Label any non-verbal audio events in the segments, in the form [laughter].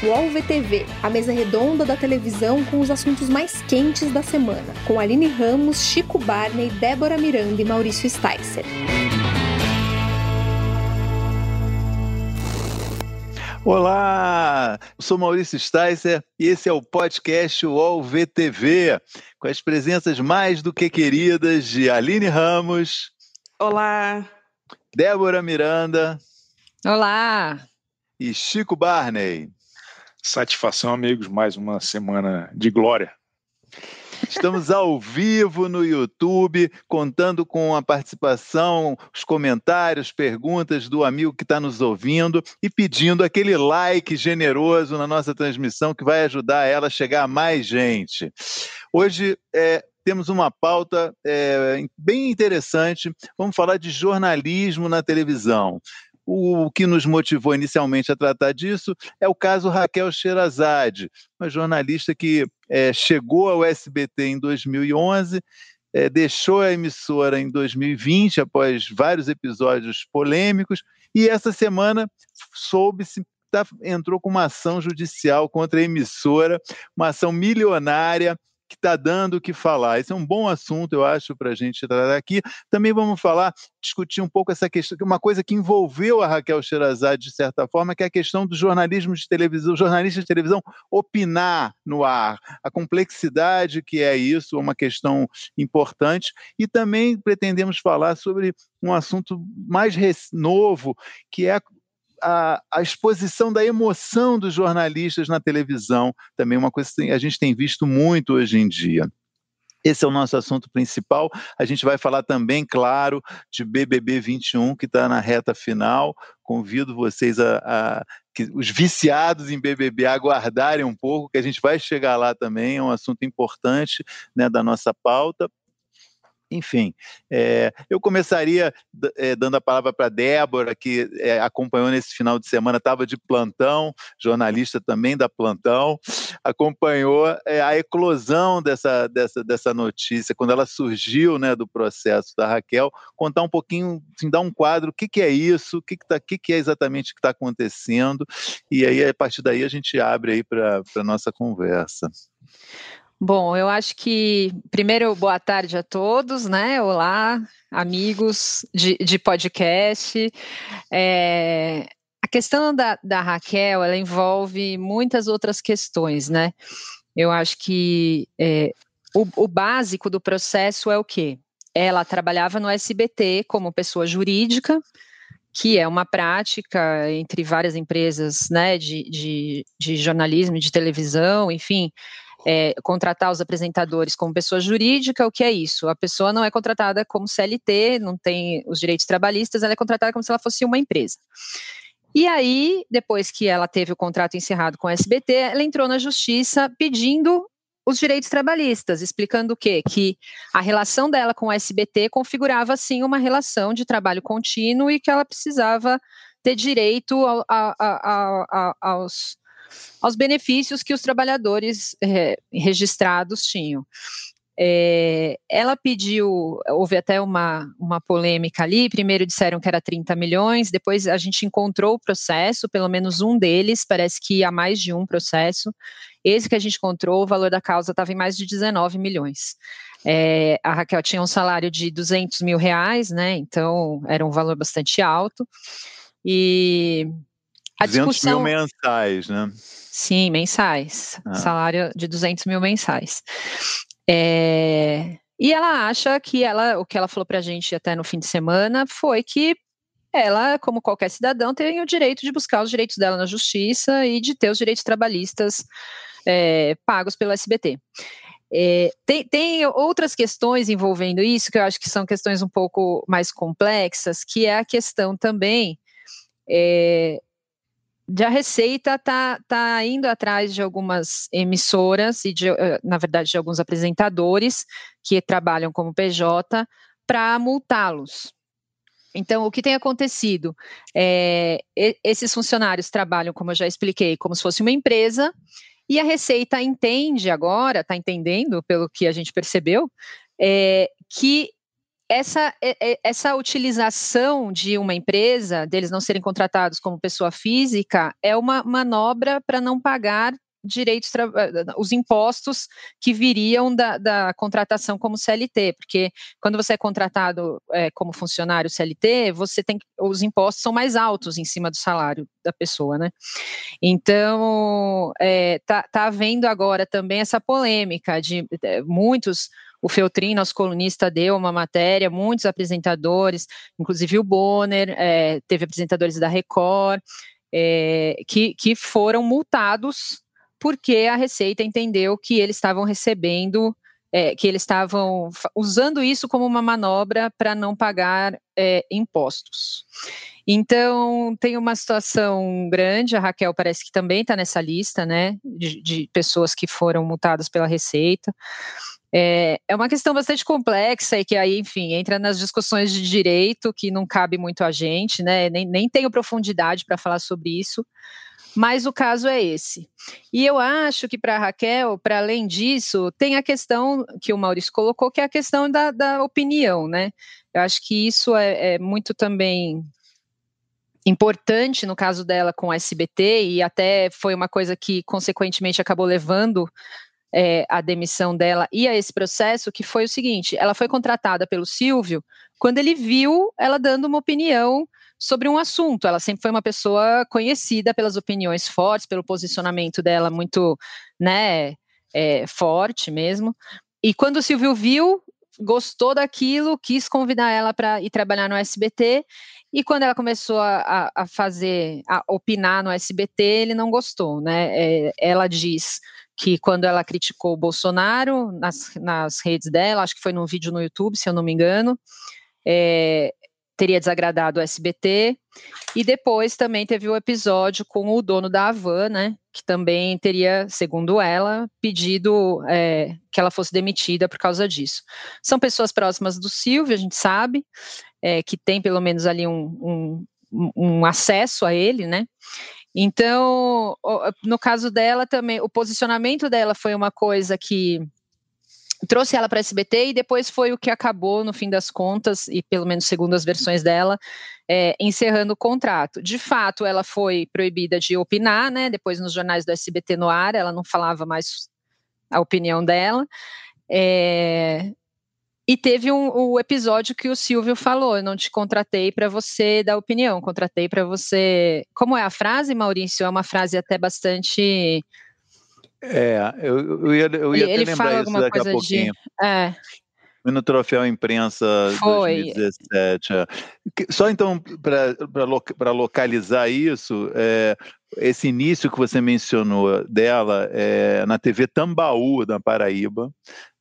UOL VTV, a mesa redonda da televisão com os assuntos mais quentes da semana, com Aline Ramos, Chico Barney, Débora Miranda e Maurício Sticer. Olá, eu sou Maurício Sticer e esse é o podcast UOL VTV, com as presenças mais do que queridas de Aline Ramos. Olá. Débora Miranda. Olá. E Chico Barney. Satisfação, amigos, mais uma semana de glória. Estamos ao vivo no YouTube, contando com a participação, os comentários, perguntas do amigo que está nos ouvindo e pedindo aquele like generoso na nossa transmissão que vai ajudar ela a chegar a mais gente. Hoje é, temos uma pauta é, bem interessante. Vamos falar de jornalismo na televisão. O que nos motivou inicialmente a tratar disso é o caso Raquel Sherazade, uma jornalista que é, chegou ao SBT em 2011, é, deixou a emissora em 2020, após vários episódios polêmicos, e essa semana soube-se Tá, entrou com uma ação judicial contra a emissora, uma ação milionária que está dando o que falar. Esse é um bom assunto, eu acho, para a gente tratar aqui. Também vamos falar, discutir um pouco essa questão, uma coisa que envolveu a Raquel Sherazade, de certa forma, que é a questão do jornalismo de televisão, jornalista de televisão opinar no ar, a complexidade que é isso, é uma questão importante. E também pretendemos falar sobre um assunto mais novo, que é a, a, exposição da emoção dos jornalistas na televisão, também uma coisa que a gente tem visto muito hoje em dia. Esse é o nosso assunto principal. A gente vai falar também, claro, de BBB 21, que está na reta final. Convido vocês a, a que os viciados em BBB aguardarem um pouco, que a gente vai chegar lá também. É um assunto importante né, da nossa pauta. Enfim, é, eu começaria é, dando a palavra para Débora, que é, acompanhou nesse final de semana, estava de plantão, jornalista também da plantão, acompanhou a eclosão dessa, dessa, dessa notícia, quando ela surgiu né, do processo da Raquel, contar um pouquinho, assim, dar um quadro, o que, que é isso, o que, que, tá, que, que é exatamente que está acontecendo, e aí a partir daí a gente abre aí para a nossa conversa. Bom, eu acho que primeiro boa tarde a todos, né? Olá, amigos de, de podcast. É, a questão da, da Raquel, ela envolve muitas outras questões, né? Eu acho que é, o, o básico do processo é o quê? Ela trabalhava no SBT como pessoa jurídica, que é uma prática entre várias empresas né, de, de, de jornalismo, de televisão, enfim, é, contratar os apresentadores como pessoa jurídica, o que é isso? A pessoa não é contratada como CLT, não tem os direitos trabalhistas, ela é contratada como se ela fosse uma empresa. E aí, depois que ela teve o contrato encerrado com a SBT, ela entrou na justiça pedindo os direitos trabalhistas, explicando o quê? Que a relação dela com o SBT configurava, sim, uma relação de trabalho contínuo e que ela precisava ter direito a, a, a, aos aos benefícios que os trabalhadores é, registrados tinham. É, ela pediu, houve até uma, uma polêmica ali. Primeiro disseram que era 30 milhões, depois a gente encontrou o processo, pelo menos um deles, parece que há mais de um processo. Esse que a gente encontrou, o valor da causa estava em mais de 19 milhões. É, a Raquel tinha um salário de 200 mil reais, né? Então era um valor bastante alto. E a 200 discussão... mil mensais, né? Sim, mensais. Ah. Salário de 200 mil mensais. É... E ela acha que ela, o que ela falou para a gente até no fim de semana foi que ela, como qualquer cidadão, tem o direito de buscar os direitos dela na justiça e de ter os direitos trabalhistas é, pagos pelo SBT. É, tem, tem, outras questões envolvendo isso que eu acho que são questões um pouco mais complexas, que é a questão também é, de a Receita está tá indo atrás de algumas emissoras e, de, eh, na verdade, de alguns apresentadores que trabalham como PJ para multá-los. Então, o que tem acontecido? É, esses funcionários trabalham, como eu já expliquei, como se fosse uma empresa, e a Receita entende agora, está entendendo, pelo que a gente percebeu, é, que essa, essa utilização de uma empresa, deles não serem contratados como pessoa física, é uma manobra para não pagar direitos, eh, os impostos que viriam da, da, contratação como CLT, porque quando você é contratado é, como funcionário CLT, você tem os impostos são mais altos em cima do salário da pessoa, né? Então é, tá, tá havendo agora também essa polêmica de, de muitos o Feltrin, nosso colunista, deu uma matéria, muitos apresentadores, inclusive o Bonner, é, teve apresentadores da Record, é, que, que foram multados porque a Receita entendeu que eles estavam recebendo, é, que eles estavam usando isso como uma manobra para não pagar impostos. Então, tem uma situação grande, a Raquel parece que também está nessa lista, né, de, de, pessoas que foram multadas pela Receita. É, é uma questão bastante complexa e que aí, enfim, entra nas discussões de direito, que não cabe muito a gente, né, nem, nem tenho profundidade para falar sobre isso, mas o caso é esse. E eu acho que para Raquel, para além disso, tem a questão que o Maurício colocou, que é a questão da, da opinião, né? Eu acho que isso é, é muito também importante no caso dela com o SBT e até foi uma coisa que consequentemente acabou levando é, a demissão dela e a esse processo, que foi o seguinte: ela foi contratada pelo Silvio quando ele viu ela dando uma opinião sobre um assunto. Ela sempre foi uma pessoa conhecida pelas opiniões fortes, pelo posicionamento dela muito, né, é, forte mesmo. E quando o Silvio viu, gostou daquilo, quis convidar ela para ir trabalhar no SBT. E quando ela começou a, a, fazer, a opinar no SBT, ele não gostou, né? É, ela diz que quando ela criticou o Bolsonaro nas, nas redes dela, acho que foi num vídeo no YouTube, se eu não me engano, é, teria desagradado o SBT. E depois também teve o episódio com o dono da Havan, né, que também teria, segundo ela, pedido é, que ela fosse demitida por causa disso. São pessoas próximas do Silvio, a gente sabe, é, que tem pelo menos ali um, um, um acesso a ele, né? Então, no caso dela também, o posicionamento dela foi uma coisa que trouxe ela para SBT e depois foi o que acabou, no fim das contas, e pelo menos segundo as versões dela, é, encerrando o contrato. De fato, ela foi proibida de opinar, né? Depois nos jornais do SBT no ar, ela não falava mais a opinião dela. É, e teve um, o episódio que o Silvio falou: eu não te contratei para você dar opinião, contratei para você. Como é a frase, Maurício? É uma frase até bastante. É, eu, eu ia, eu ia ele, ele fala alguma daqui a pouquinho. De, é. No troféu imprensa Foi. 2017. É. Só então, para localizar isso, é, esse início que você mencionou dela é, na TV Tambaú, da Paraíba,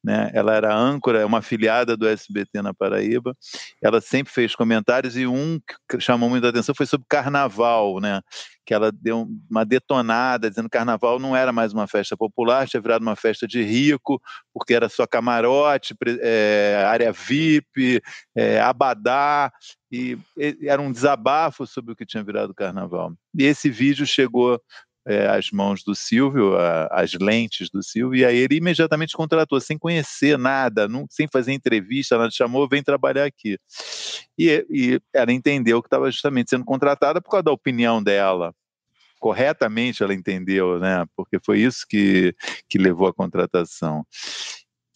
né? Ela era âncora, é uma afiliada do SBT na Paraíba. Ela sempre fez comentários e um que chamou muita atenção foi sobre carnaval, né? Que ela deu uma detonada dizendo que carnaval não era mais uma festa popular, tinha virado uma festa de rico, porque era só camarote, é, área VIP, é, abadá, e, era um desabafo sobre o que tinha virado o carnaval. E esse vídeo chegou é, as mãos do Silvio, as lentes do Silvio, e aí ele imediatamente contratou, sem conhecer nada, não, sem fazer entrevista, nada, chamou, vem trabalhar aqui. E, e ela entendeu que estava justamente sendo contratada por causa da opinião dela, corretamente ela entendeu, né? Porque foi isso que, que levou à contratação.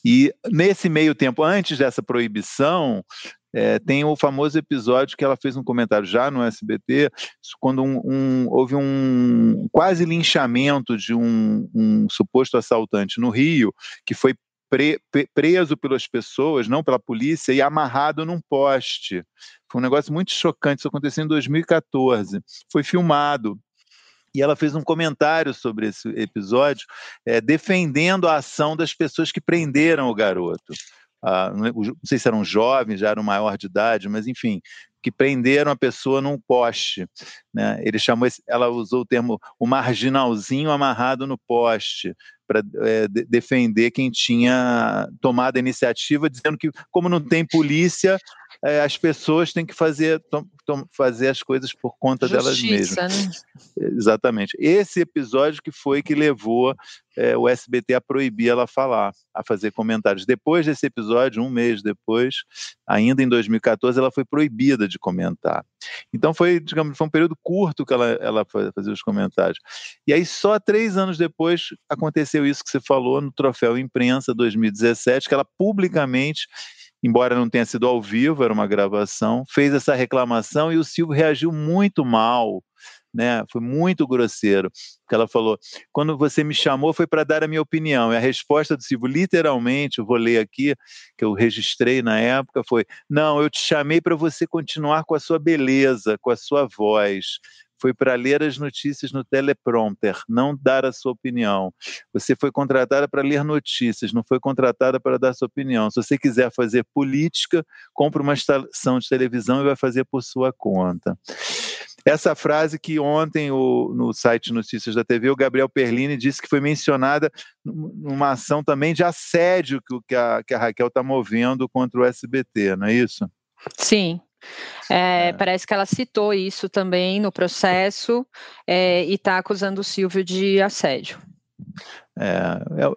E nesse meio tempo, antes dessa proibição, é, tem o famoso episódio que ela fez um comentário já no SBT, quando um, um, houve um quase linchamento de um, um suposto assaltante no Rio, que foi pre, preso pelas pessoas, não pela polícia, e amarrado num poste. Foi um negócio muito chocante, isso aconteceu em 2014. Foi filmado e ela fez um comentário sobre esse episódio, é, defendendo a ação das pessoas que prenderam o garoto. Ah, não sei se eram jovens, já eram maior de idade, mas enfim, que prenderam a pessoa num poste. Né? Ele chamou, ela usou o termo o marginalzinho amarrado no poste para é, defender quem tinha tomado a iniciativa, dizendo que como não tem polícia, é, as pessoas têm que fazer, fazer as coisas por conta Justiça, delas mesmas. Né? Exatamente. Esse episódio que foi que levou é, o SBT a proibir ela falar, a fazer comentários. Depois desse episódio, um mês depois, ainda em 2014, ela foi proibida de comentar. Então foi, digamos, foi um período curto que ela, ela fazia os comentários. E aí só três anos depois aconteceu isso que você falou no Troféu Imprensa 2017, que ela publicamente embora não tenha sido ao vivo, era uma gravação, fez essa reclamação e o Silvio reagiu muito mal, né? Foi muito grosseiro. Que ela falou: "Quando você me chamou foi para dar a minha opinião". E a resposta do Silvio, literalmente, eu vou ler aqui, que eu registrei na época, foi: "Não, eu te chamei para você continuar com a sua beleza, com a sua voz foi para ler as notícias no teleprompter, não dar a sua opinião. Você foi contratada para ler notícias, não foi contratada para dar sua opinião. Se você quiser fazer política, compre uma estação de televisão e vai fazer por sua conta. Essa frase que ontem o, no site Notícias da TV, o Gabriel Perlini disse que foi mencionada numa ação também de assédio que, a, que a Raquel está movendo contra o SBT, não é isso? Sim, é, é. Parece que ela citou isso também no processo é, e está acusando o Silvio de assédio. É,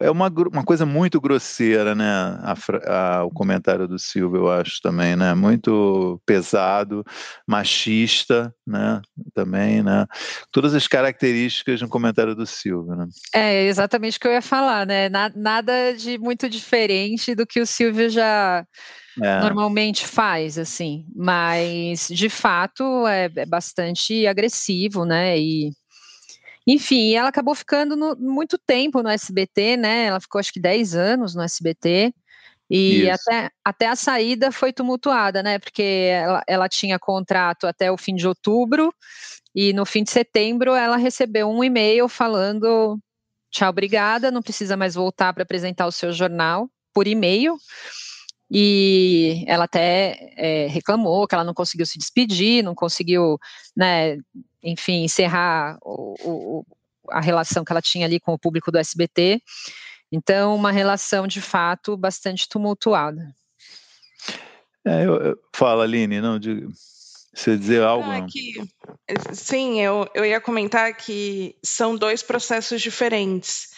é, é uma, uma coisa muito grosseira, né? A, a, o comentário do Silvio, eu acho também, né? Muito pesado, machista, né? Também, né? Todas as características no comentário do Silvio, né? É exatamente o que eu ia falar, né? nada de muito diferente do que o Silvio já é. normalmente faz, assim, mas de fato é, é, bastante agressivo, né? E enfim, ela acabou ficando no, muito tempo no SBT, né? Ela ficou acho que 10 anos no SBT. E até, até a saída foi tumultuada, né? Porque ela, ela tinha contrato até o fim de outubro, e no fim de setembro ela recebeu um e-mail falando: tchau, obrigada, não precisa mais voltar para apresentar o seu jornal por e-mail e ela até é, reclamou que ela não conseguiu se despedir, não conseguiu, né, enfim, encerrar o, o, a relação que ela tinha ali com o público do SBT. Então, uma relação de fato bastante tumultuada. É, eu, eu, fala, Aline, não, de, você dizer algo? Ah, que, sim, eu, eu ia comentar que são dois processos diferentes,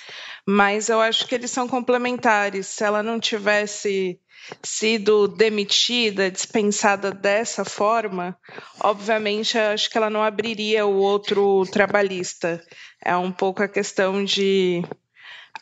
mas eu acho que eles são complementares. Se ela não tivesse sido demitida, dispensada dessa forma, obviamente acho que ela não abriria o outro trabalhista. É um pouco a questão de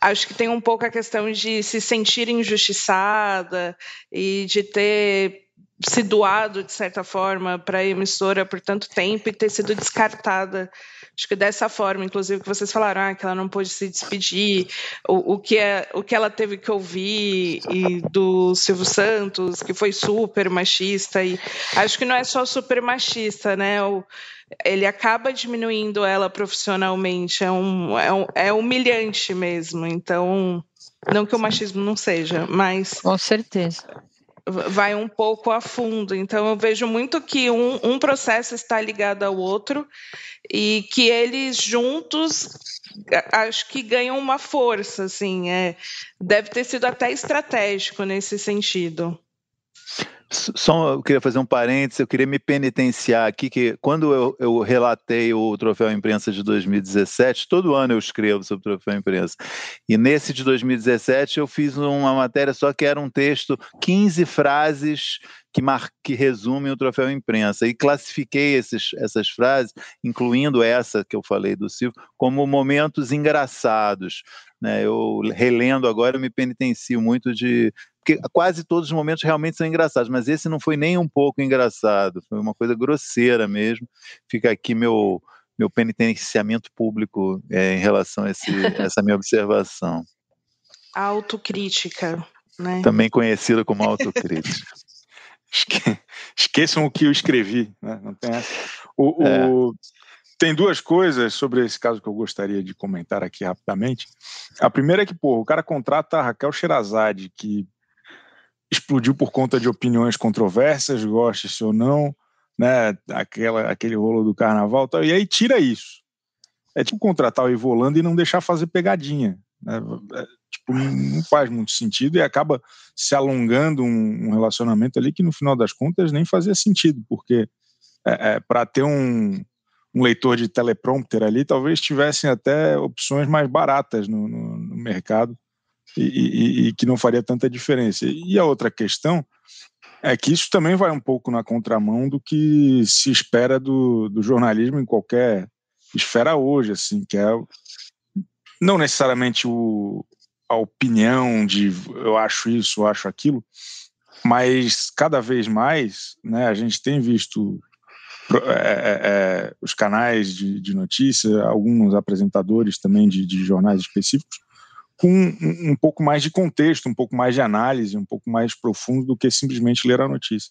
acho que tem um pouco a questão de se sentir injustiçada e de ter se doado de certa forma para a emissora por tanto tempo e ter sido descartada Acho que dessa forma, inclusive, que vocês falaram, ah, que ela não pôde se despedir, o, o, que, é, o que ela teve que ouvir e do Silvio Santos, que foi super machista. E acho que não é só super machista, né? O, ele acaba diminuindo ela profissionalmente, é, um, é, um, é humilhante mesmo. Então, não que o machismo não seja, mas. Com certeza vai um pouco a fundo. Então, eu vejo muito que um, um processo está ligado ao outro e que eles juntos acho que ganham uma força, assim, é, deve ter sido até estratégico nesse sentido. Só eu queria fazer um parênteses, eu queria me penitenciar aqui, que quando eu, eu, relatei o Troféu Imprensa de 2017, todo ano eu escrevo sobre o Troféu Imprensa, e nesse de 2017 eu fiz uma matéria só que era um texto, 15 frases que, mar... que resumem o Troféu Imprensa, e classifiquei esses, essas frases, incluindo essa que eu falei do Silvio, como momentos engraçados. Né? Eu relendo agora, eu me penitencio muito de porque quase todos os momentos realmente são engraçados, mas esse não foi nem um pouco engraçado, foi uma coisa grosseira mesmo. Fica aqui meu meu penitenciamento público é, em relação a esse, [laughs] essa minha observação. Autocrítica, né? Também conhecida como autocrítica. [laughs] Esqueçam o que eu escrevi, né? Não tem essa. O, é. o, tem duas coisas sobre esse caso que eu gostaria de comentar aqui rapidamente. A primeira é que, pô, o cara contrata a Raquel Sherazade, que explodiu por conta de opiniões controversas, goste-se ou não, né, aquela, aquele rolo do carnaval, tal, e aí tira isso. É tipo contratar o Ivolando e não deixar fazer pegadinha. Né? É, tipo, não faz muito sentido e acaba se alongando um, um, relacionamento ali que no final das contas nem fazia sentido, porque é, é, para ter um, um, leitor de teleprompter ali, talvez tivessem até opções mais baratas no, no, no mercado e, e, e, que não faria tanta diferença. E a outra questão é que isso também vai um pouco na contramão do que se espera do, do jornalismo em qualquer esfera hoje, assim, que é não necessariamente o, a opinião de eu acho isso, eu acho aquilo, mas cada vez mais né, a gente tem visto é, é, é, os canais de, de notícia, alguns apresentadores também de, de jornais específicos, com um, um, pouco mais de contexto, um pouco mais de análise, um pouco mais profundo do que simplesmente ler a notícia.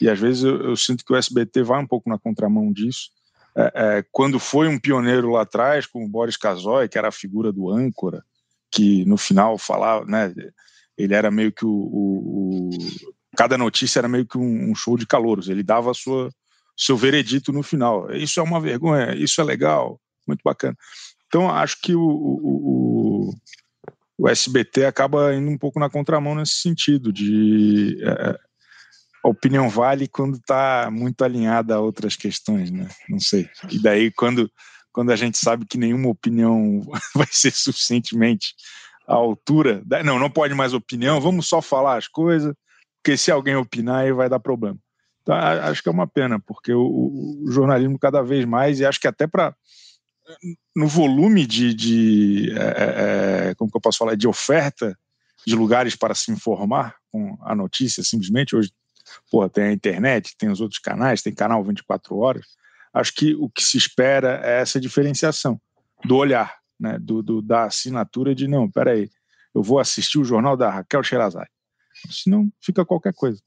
E às vezes eu, eu sinto que o SBT vai um pouco na contramão disso. É, é, quando foi um pioneiro lá atrás, com o Boris Kazoy, que era a figura do âncora, que no final falava, né, ele era meio que o, o, o cada notícia era meio que um, um, show de calouros, ele dava a sua seu veredito no final. Isso é uma vergonha, isso é legal, muito bacana. Então acho que o, o SBT acaba indo um pouco na contramão nesse sentido de é, a opinião vale quando está muito alinhada a outras questões, né? Não sei. E daí quando quando a gente sabe que nenhuma opinião [laughs] vai ser suficientemente à altura. Não, não pode mais opinião, vamos só falar as coisas, porque se alguém opinar aí vai dar problema. Então, acho que é uma pena, porque o, o jornalismo cada vez mais, e acho que até para no volume de, de é, é, é, como que eu posso falar, de oferta de lugares para se informar com a notícia, simplesmente hoje, porra, tem a internet, tem os outros canais, tem canal 24 horas, acho que o que se espera é essa diferenciação do olhar, né, do, do da assinatura de não, peraí, eu vou assistir o jornal da Raquel Sherazade, senão fica qualquer coisa.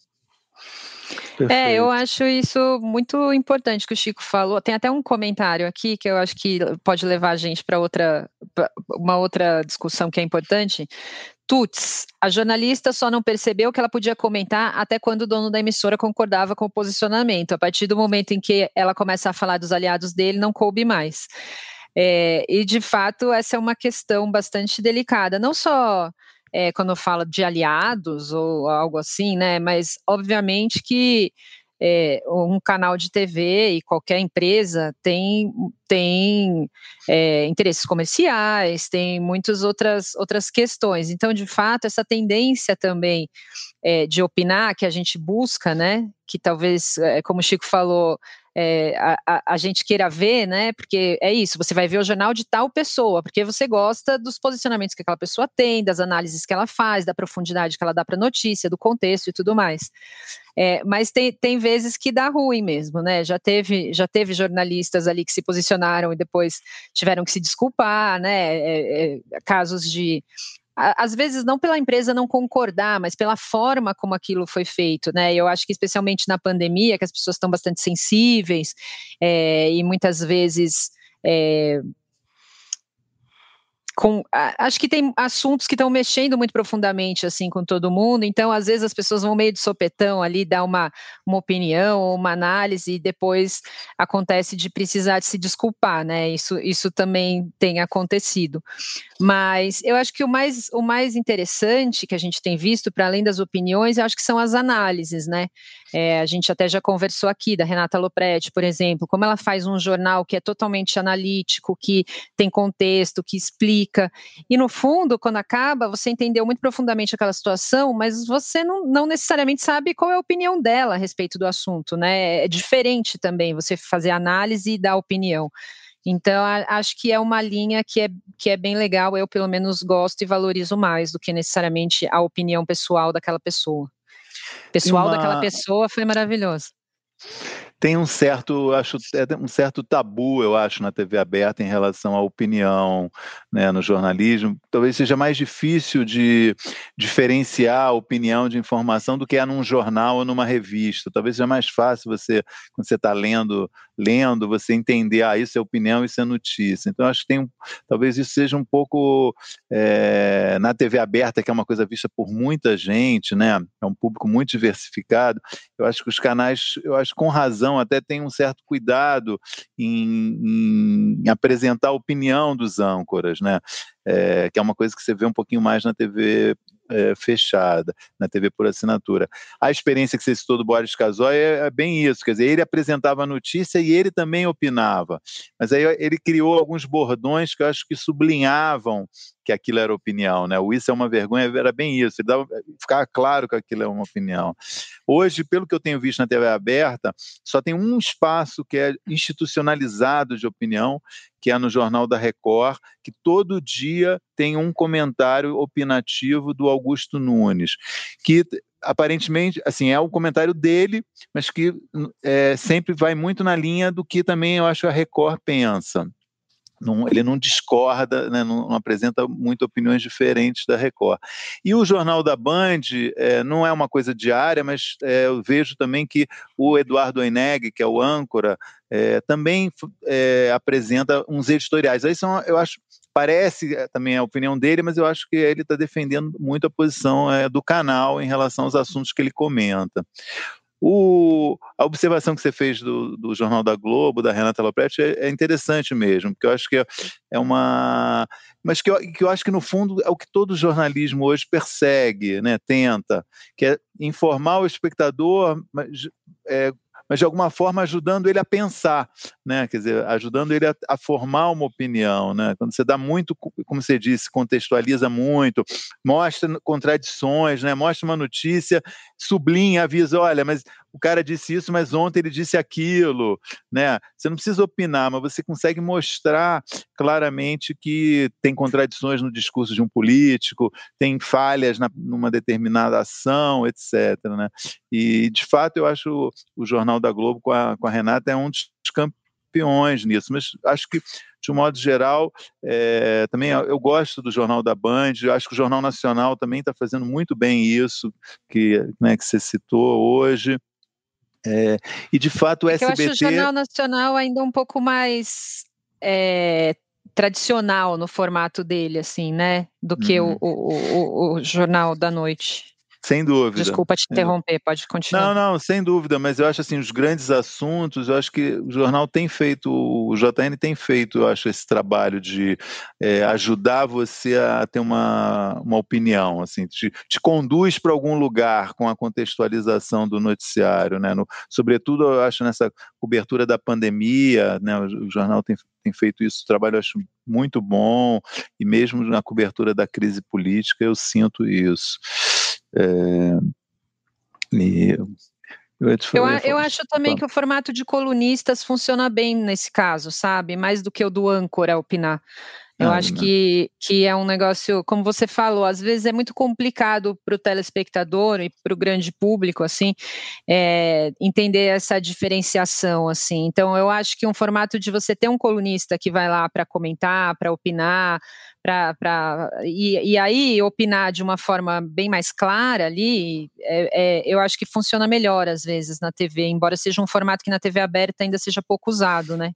Perfeito. É, eu acho isso muito importante que o Chico falou. Tem até um comentário aqui que eu acho que pode levar a gente para outra uma outra discussão que é importante. Tuts, a jornalista só não percebeu que ela podia comentar até quando o dono da emissora concordava com o posicionamento. A partir do momento em que ela começa a falar dos aliados dele, não coube mais. É, e de fato, essa é uma questão bastante delicada, não só é, quando fala de aliados ou algo assim, né? Mas obviamente que é, um canal de TV e qualquer empresa tem, tem é, interesses comerciais, tem muitas outras, outras questões. Então, de fato, essa tendência também é, de opinar que a gente busca, né? Que talvez, como o Chico falou, é, a, a, gente queira ver, né? Porque é isso, você vai ver o jornal de tal pessoa, porque você gosta dos posicionamentos que aquela pessoa tem, das análises que ela faz, da profundidade que ela dá para a notícia, do contexto e tudo mais. É, mas tem, tem vezes que dá ruim mesmo, né? Já teve, já teve jornalistas ali que se posicionaram e depois tiveram que se desculpar, né? É, é casos de às vezes não pela empresa não concordar, mas pela forma como aquilo foi feito, né? Eu acho que especialmente na pandemia, que as pessoas estão bastante sensíveis é, e muitas vezes é, com, acho que tem assuntos que estão mexendo muito profundamente assim com todo mundo, então às vezes as pessoas vão meio de sopetão ali dar uma, uma opinião, uma análise e depois acontece de precisar de se desculpar, né? Isso, isso também tem acontecido. Mas eu acho que o mais, o mais interessante que a gente tem visto, para além das opiniões, eu acho que são as análises, né? É, a gente até já conversou aqui da Renata Lopretti, por exemplo, como ela faz um jornal que é totalmente analítico, que tem contexto, que explica. E no fundo, quando acaba, você entendeu muito profundamente aquela situação, mas você não, não necessariamente sabe qual é a opinião dela a respeito do assunto, né? É diferente também você fazer análise e dar opinião. Então, acho que é uma linha que é, que é bem legal, eu pelo menos gosto e valorizo mais do que necessariamente a opinião pessoal daquela pessoa. Pessoal uma... daquela pessoa foi maravilhoso tem um certo, acho, é um certo tabu, eu acho, na TV aberta em relação à opinião, né, no jornalismo. Talvez seja mais difícil de diferenciar a opinião de informação do que é num jornal ou numa revista. Talvez seja mais fácil você, quando você está lendo lendo, você entender, ah, isso é opinião, isso é notícia. Então, acho que tem, talvez isso seja um pouco é, na TV aberta, que é uma coisa vista por muita gente, né? É um público muito diversificado. Eu acho que os canais, eu acho com razão, até tem um certo cuidado em, em apresentar a opinião dos âncoras, né? É, que é uma coisa que você vê um pouquinho mais na TV é, fechada, na TV por assinatura. A experiência que você citou do Boris Casoy é, é, bem isso, quer dizer, ele apresentava a notícia e ele também opinava, mas aí ele criou alguns bordões que eu acho que sublinhavam que aquilo era opinião, né? O isso é uma vergonha era bem isso, dava, ficava claro que aquilo é uma opinião. Hoje, pelo que eu tenho visto na TV aberta, só tem um espaço que é institucionalizado de opinião, que é no Jornal da Record, que todo dia tem um comentário opinativo do Augusto Nunes, que aparentemente, assim, é o comentário dele, mas que é, sempre vai muito na linha do que também eu acho a Record pensa. Não, ele não discorda, né, não, não, apresenta muito opiniões diferentes da Record. E o Jornal da Band é, não é uma coisa diária, mas é, eu vejo também que o Eduardo Eneg, que é o âncora, é, também é, apresenta uns editoriais. Aí são, eu acho, parece é, também a opinião dele, mas eu acho que ele está defendendo muito a posição é, do canal em relação aos assuntos que ele comenta. O, a observação que você fez do, do, Jornal da Globo, da Renata Lopretti, é, é, interessante mesmo, porque eu acho que é, é uma. Mas que eu, que eu, acho que, no fundo, é o que todo jornalismo hoje persegue, né, tenta, que é informar o espectador, mas, é, mas de alguma forma ajudando ele a pensar, né? Quer dizer, ajudando ele a, a, formar uma opinião, né? Quando você dá muito, como você disse, contextualiza muito, mostra contradições, né? Mostra uma notícia, sublinha, avisa, olha, mas o cara disse isso, mas ontem ele disse aquilo, né? Você não precisa opinar, mas você consegue mostrar claramente que tem contradições no discurso de um político, tem falhas na, numa determinada ação, etc. Né? E, de fato, eu acho o Jornal da Globo com a, com a Renata é um dos campeões nisso, mas acho que de um modo geral, é, também eu gosto do Jornal da Band, acho que o Jornal Nacional também está fazendo muito bem isso que, né, que você citou hoje. É, e de fato o é SBT. Eu acho o Jornal Nacional ainda um pouco mais é, tradicional no formato dele, assim, né? Do que uhum. o, o, o, o, Jornal da Noite. Sem dúvida. Desculpa te interromper, pode continuar. Não, não, sem dúvida, mas eu acho assim, os grandes assuntos, eu acho que o jornal tem feito, o JN tem feito, eu acho, esse trabalho de é, ajudar você a ter uma, uma opinião, assim, te, te conduz para algum lugar com a contextualização do noticiário, né? No, sobretudo, eu acho, nessa cobertura da pandemia, né? O, o jornal tem, tem feito isso, trabalho eu acho muito bom, e mesmo na cobertura da crise política eu sinto isso. É, e, eu, eu, eu, acho também que o formato de colunistas funciona bem nesse caso, sabe? Mais do que o do âncora opinar. Eu ah, acho que, que é um negócio, como você falou, às vezes é muito complicado para o telespectador e para o grande público, assim, é, entender essa diferenciação, assim. Então, eu acho que um formato de você ter um colunista que vai lá para comentar, para opinar, para e, e, aí opinar de uma forma bem mais clara ali, é, é, eu acho que funciona melhor às vezes na TV, embora seja um formato que na TV aberta ainda seja pouco usado, né?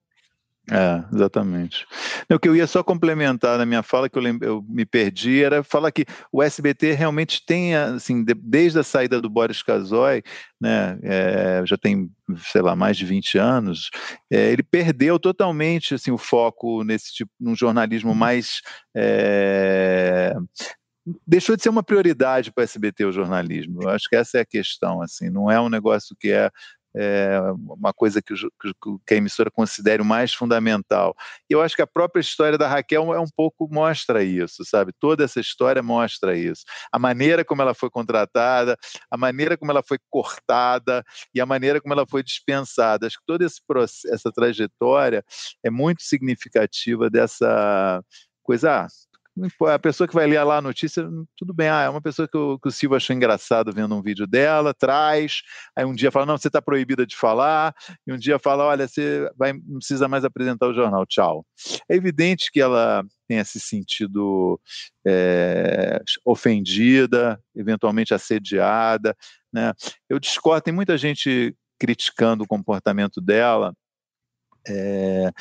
É, exatamente. O que eu ia só complementar na minha fala, que eu, eu me perdi, era falar que o SBT realmente tem, assim, de, desde a saída do Boris Casoy, né, é, já tem, sei lá, mais de 20 anos, é, ele perdeu totalmente, assim, o foco nesse tipo, num jornalismo uhum. mais... É, deixou de ser uma prioridade para o SBT o jornalismo. Eu acho que essa é a questão, assim, não é um negócio que é é, uma coisa que, que, a emissora considere o mais fundamental. E eu acho que a própria história da Raquel é um pouco mostra isso, sabe? Toda essa história mostra isso. A maneira como ela foi contratada, a maneira como ela foi cortada e a maneira como ela foi dispensada. Acho que toda essa trajetória é muito significativa dessa coisa. Ah, a pessoa que vai ler lá a notícia, tudo bem, ah, é uma pessoa que o, que o Silva achou engraçado vendo um vídeo dela, traz, aí um dia fala, não, você está proibida de falar, e um dia fala, olha, você vai, não precisa mais apresentar o jornal, tchau. É evidente que ela tenha se sentido é, ofendida, eventualmente assediada, né? Eu discordo, tem muita gente criticando o comportamento dela, É,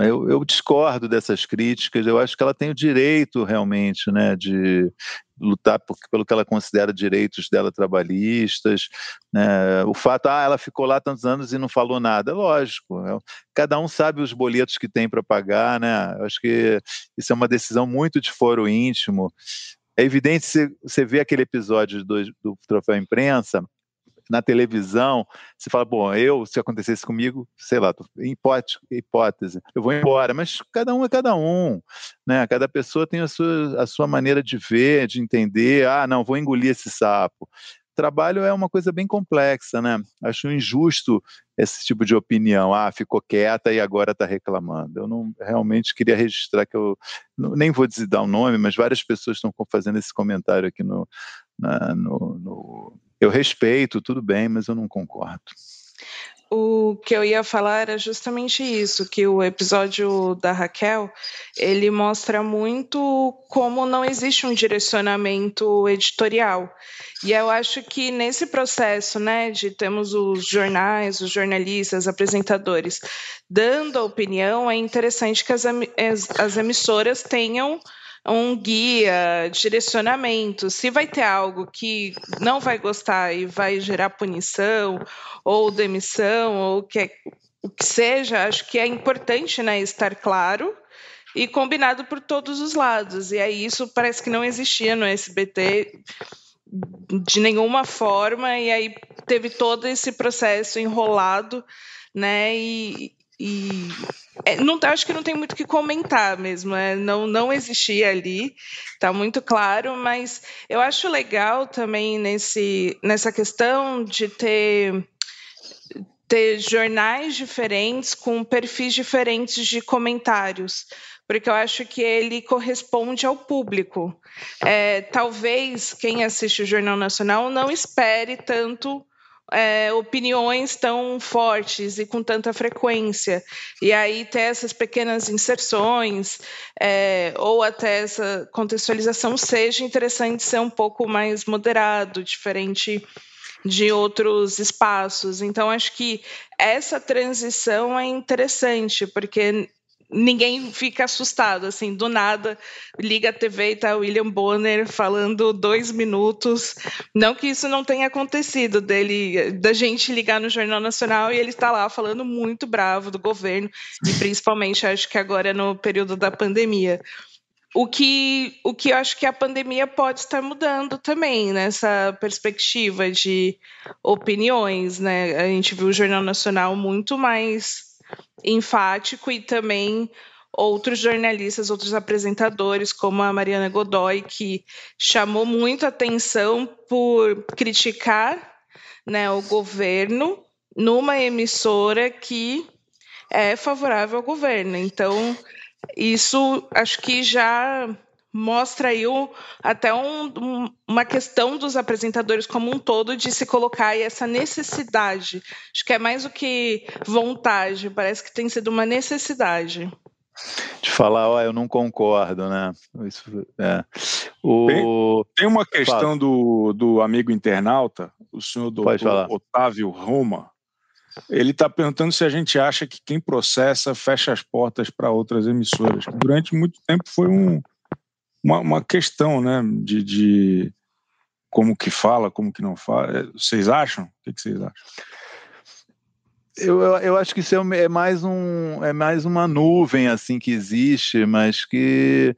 eu, eu, discordo dessas críticas. Eu acho que ela tem o direito realmente, né, de lutar por, pelo que ela considera direitos dela trabalhistas. Né? O fato, ah, ela ficou lá tantos anos e não falou nada, lógico. É, cada um sabe os boletos que tem para pagar, né? Eu acho que isso é uma decisão muito de foro íntimo. É evidente você vê aquele episódio do, do Troféu Imprensa, na televisão, você fala, bom, eu, se acontecesse comigo, sei lá, hipótese, hipótese, eu vou embora, mas cada um é cada um, né? Cada pessoa tem a sua, a sua maneira de ver, de entender, ah, não, vou engolir esse sapo. Trabalho é uma coisa bem complexa, né? Acho injusto esse tipo de opinião. Ah, ficou quieta e agora está reclamando. Eu não realmente queria registrar que eu nem vou dizer o nome, mas várias pessoas estão fazendo esse comentário aqui no, na, no, no, eu respeito, tudo bem, mas eu não concordo. O que eu ia falar era justamente isso, que o episódio da Raquel, ele mostra muito como não existe um direcionamento editorial. E eu acho que nesse processo, né, de temos os jornais, os jornalistas, apresentadores dando a opinião, é interessante que as, as emissoras tenham um guia, direcionamento. Se vai ter algo que não vai gostar e vai gerar punição ou demissão ou que, o que seja, acho que é importante né, estar claro e combinado por todos os lados. E aí isso parece que não existia no SBT de nenhuma forma, e aí teve todo esse processo enrolado, né? E, e é, não acho que não tem muito o que comentar mesmo, é, não, não existia ali, está muito claro, mas eu acho legal também nesse, nessa questão de ter ter jornais diferentes com perfis diferentes de comentários, porque eu acho que ele corresponde ao público. É, talvez quem assiste o Jornal Nacional não espere tanto é, opiniões tão fortes e com tanta frequência. E aí ter essas pequenas inserções é, ou até essa contextualização seja interessante ser um pouco mais moderado, diferente de outros espaços. Então, acho que essa transição é interessante, porque ninguém fica assustado, assim, do nada liga a TV e tá William Bonner falando dois minutos. Não que isso não tenha acontecido, dele, da gente ligar no Jornal Nacional e ele está lá falando muito bravo do governo, e principalmente acho que agora no período da pandemia. O que, o que eu acho que a pandemia pode estar mudando também nessa perspectiva de opiniões, né? A gente viu o Jornal Nacional muito mais enfático e também outros jornalistas, outros apresentadores, como a Mariana Godoy, que chamou muito atenção por criticar né, o governo numa emissora que é favorável ao governo. Então, isso acho que já mostra aí o, até um, um, uma questão dos apresentadores como um todo de se colocar aí essa necessidade. Acho que é mais do que vontade, parece que tem sido uma necessidade. De falar, ó, eu não concordo, né? Isso, é. o... tem, tem, uma questão do, do amigo internauta, o senhor doutor Otávio Roma, ele está perguntando se a gente acha que quem processa fecha as portas para outras emissoras. Durante muito tempo foi um, uma, uma questão, né, de, de, como que fala, como que não fala. É, vocês acham? O que, que vocês acham? Eu, eu, eu, acho que isso é, é, mais um é mais uma nuvem assim que existe, mas que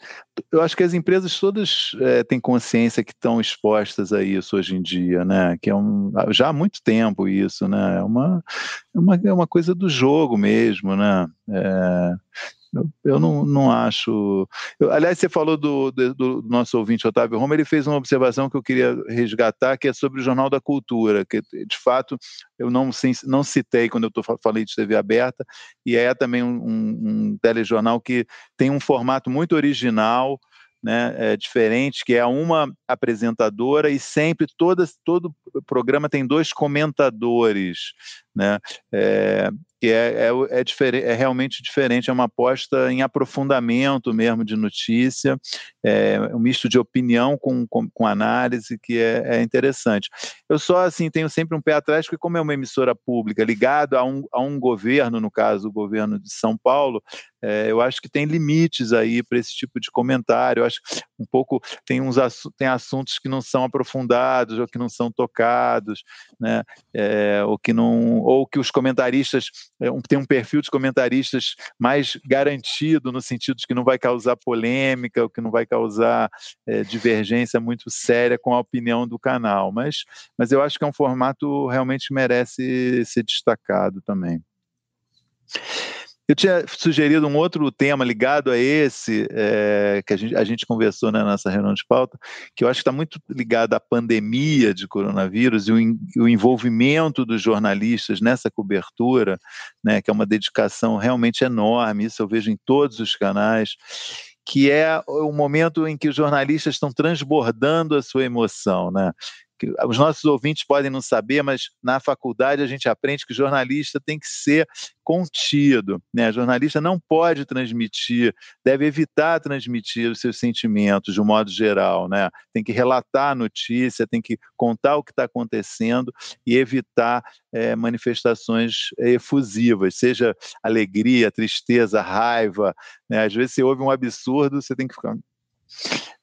eu acho que as empresas todas é, têm consciência que estão expostas a isso hoje em dia, né? Que é um já há muito tempo isso, né? É uma é uma, é uma coisa do jogo mesmo, né? É, eu, não, não acho. Eu, aliás, você falou do, do, do, nosso ouvinte Otávio Roma, ele fez uma observação que eu queria resgatar, que é sobre o Jornal da Cultura, que de fato eu não, não citei quando eu tô, falei de TV aberta, e é também um, um, um telejornal que tem um formato muito original né, é, diferente, que é uma apresentadora e sempre todas, todo programa tem dois comentadores. Né? É, que é, é, é, diferente, é realmente diferente, é uma aposta em aprofundamento mesmo de notícia, é um misto de opinião com, com, com análise que é, é, interessante. Eu só, assim, tenho sempre um pé atrás, porque como é uma emissora pública ligada a um, a um governo, no caso, o governo de São Paulo, é, eu acho que tem limites aí para esse tipo de comentário. Eu acho que um pouco tem uns tem assuntos que não são aprofundados ou que não são tocados, né? É, ou que não ou que os comentaristas é, um, tem um perfil de comentaristas mais garantido no sentido de que não vai causar polêmica, ou que não vai causar é, divergência muito séria com a opinião do canal. Mas, mas eu acho que é um formato realmente merece ser destacado também. Eu tinha sugerido um outro tema ligado a esse, é, que a gente, a gente conversou né, na nossa reunião de pauta, que eu acho que está muito ligado à pandemia de coronavírus e o, o, envolvimento dos jornalistas nessa cobertura, né, que é uma dedicação realmente enorme, isso eu vejo em todos os canais, que é o momento em que os jornalistas estão transbordando a sua emoção, né? Que os nossos ouvintes podem não saber, mas na faculdade a gente aprende que jornalista tem que ser contido, né? Jornalista não pode transmitir, deve evitar transmitir os seus sentimentos de um modo geral, né? Tem que relatar a notícia, tem que contar o que está acontecendo e evitar é, manifestações efusivas, seja alegria, tristeza, raiva, né? Às vezes você ouve um absurdo, você tem que ficar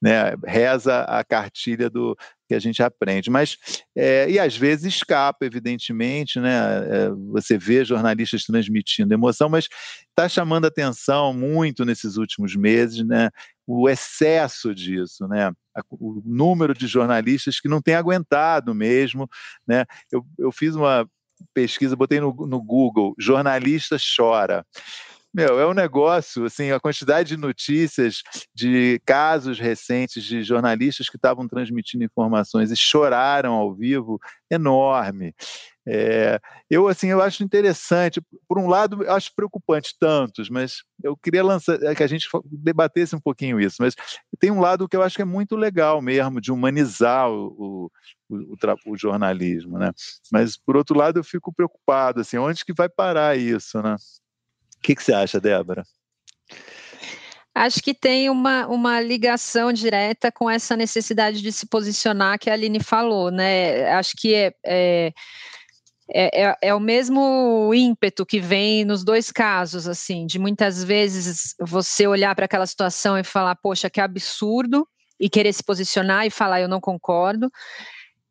né, reza a cartilha do que a gente aprende, mas é, e às vezes escapa, evidentemente, né? É, você vê jornalistas transmitindo emoção, mas está chamando atenção muito nesses últimos meses, né? O excesso disso, né? O número de jornalistas que não tem aguentado mesmo, né? Eu, eu fiz uma pesquisa, botei no, no Google, jornalista chora. Meu, é um negócio, assim, a quantidade de notícias de casos recentes de jornalistas que estavam transmitindo informações e choraram ao vivo, enorme. É, eu assim eu acho interessante por um lado eu acho preocupante tantos mas eu queria lançar é, que a gente debatesse um pouquinho isso mas tem um lado que eu acho que é muito legal mesmo de humanizar o, o, o, o jornalismo né mas por outro lado eu fico preocupado assim onde que vai parar isso né que, que você acha, Débora? Acho que tem uma, uma ligação direta com essa necessidade de se posicionar que a Aline falou, né? Acho que é, é, é, é, o mesmo ímpeto que vem nos dois casos, assim, de muitas vezes você olhar para aquela situação e falar, poxa, que absurdo, e querer se posicionar e falar, eu não concordo.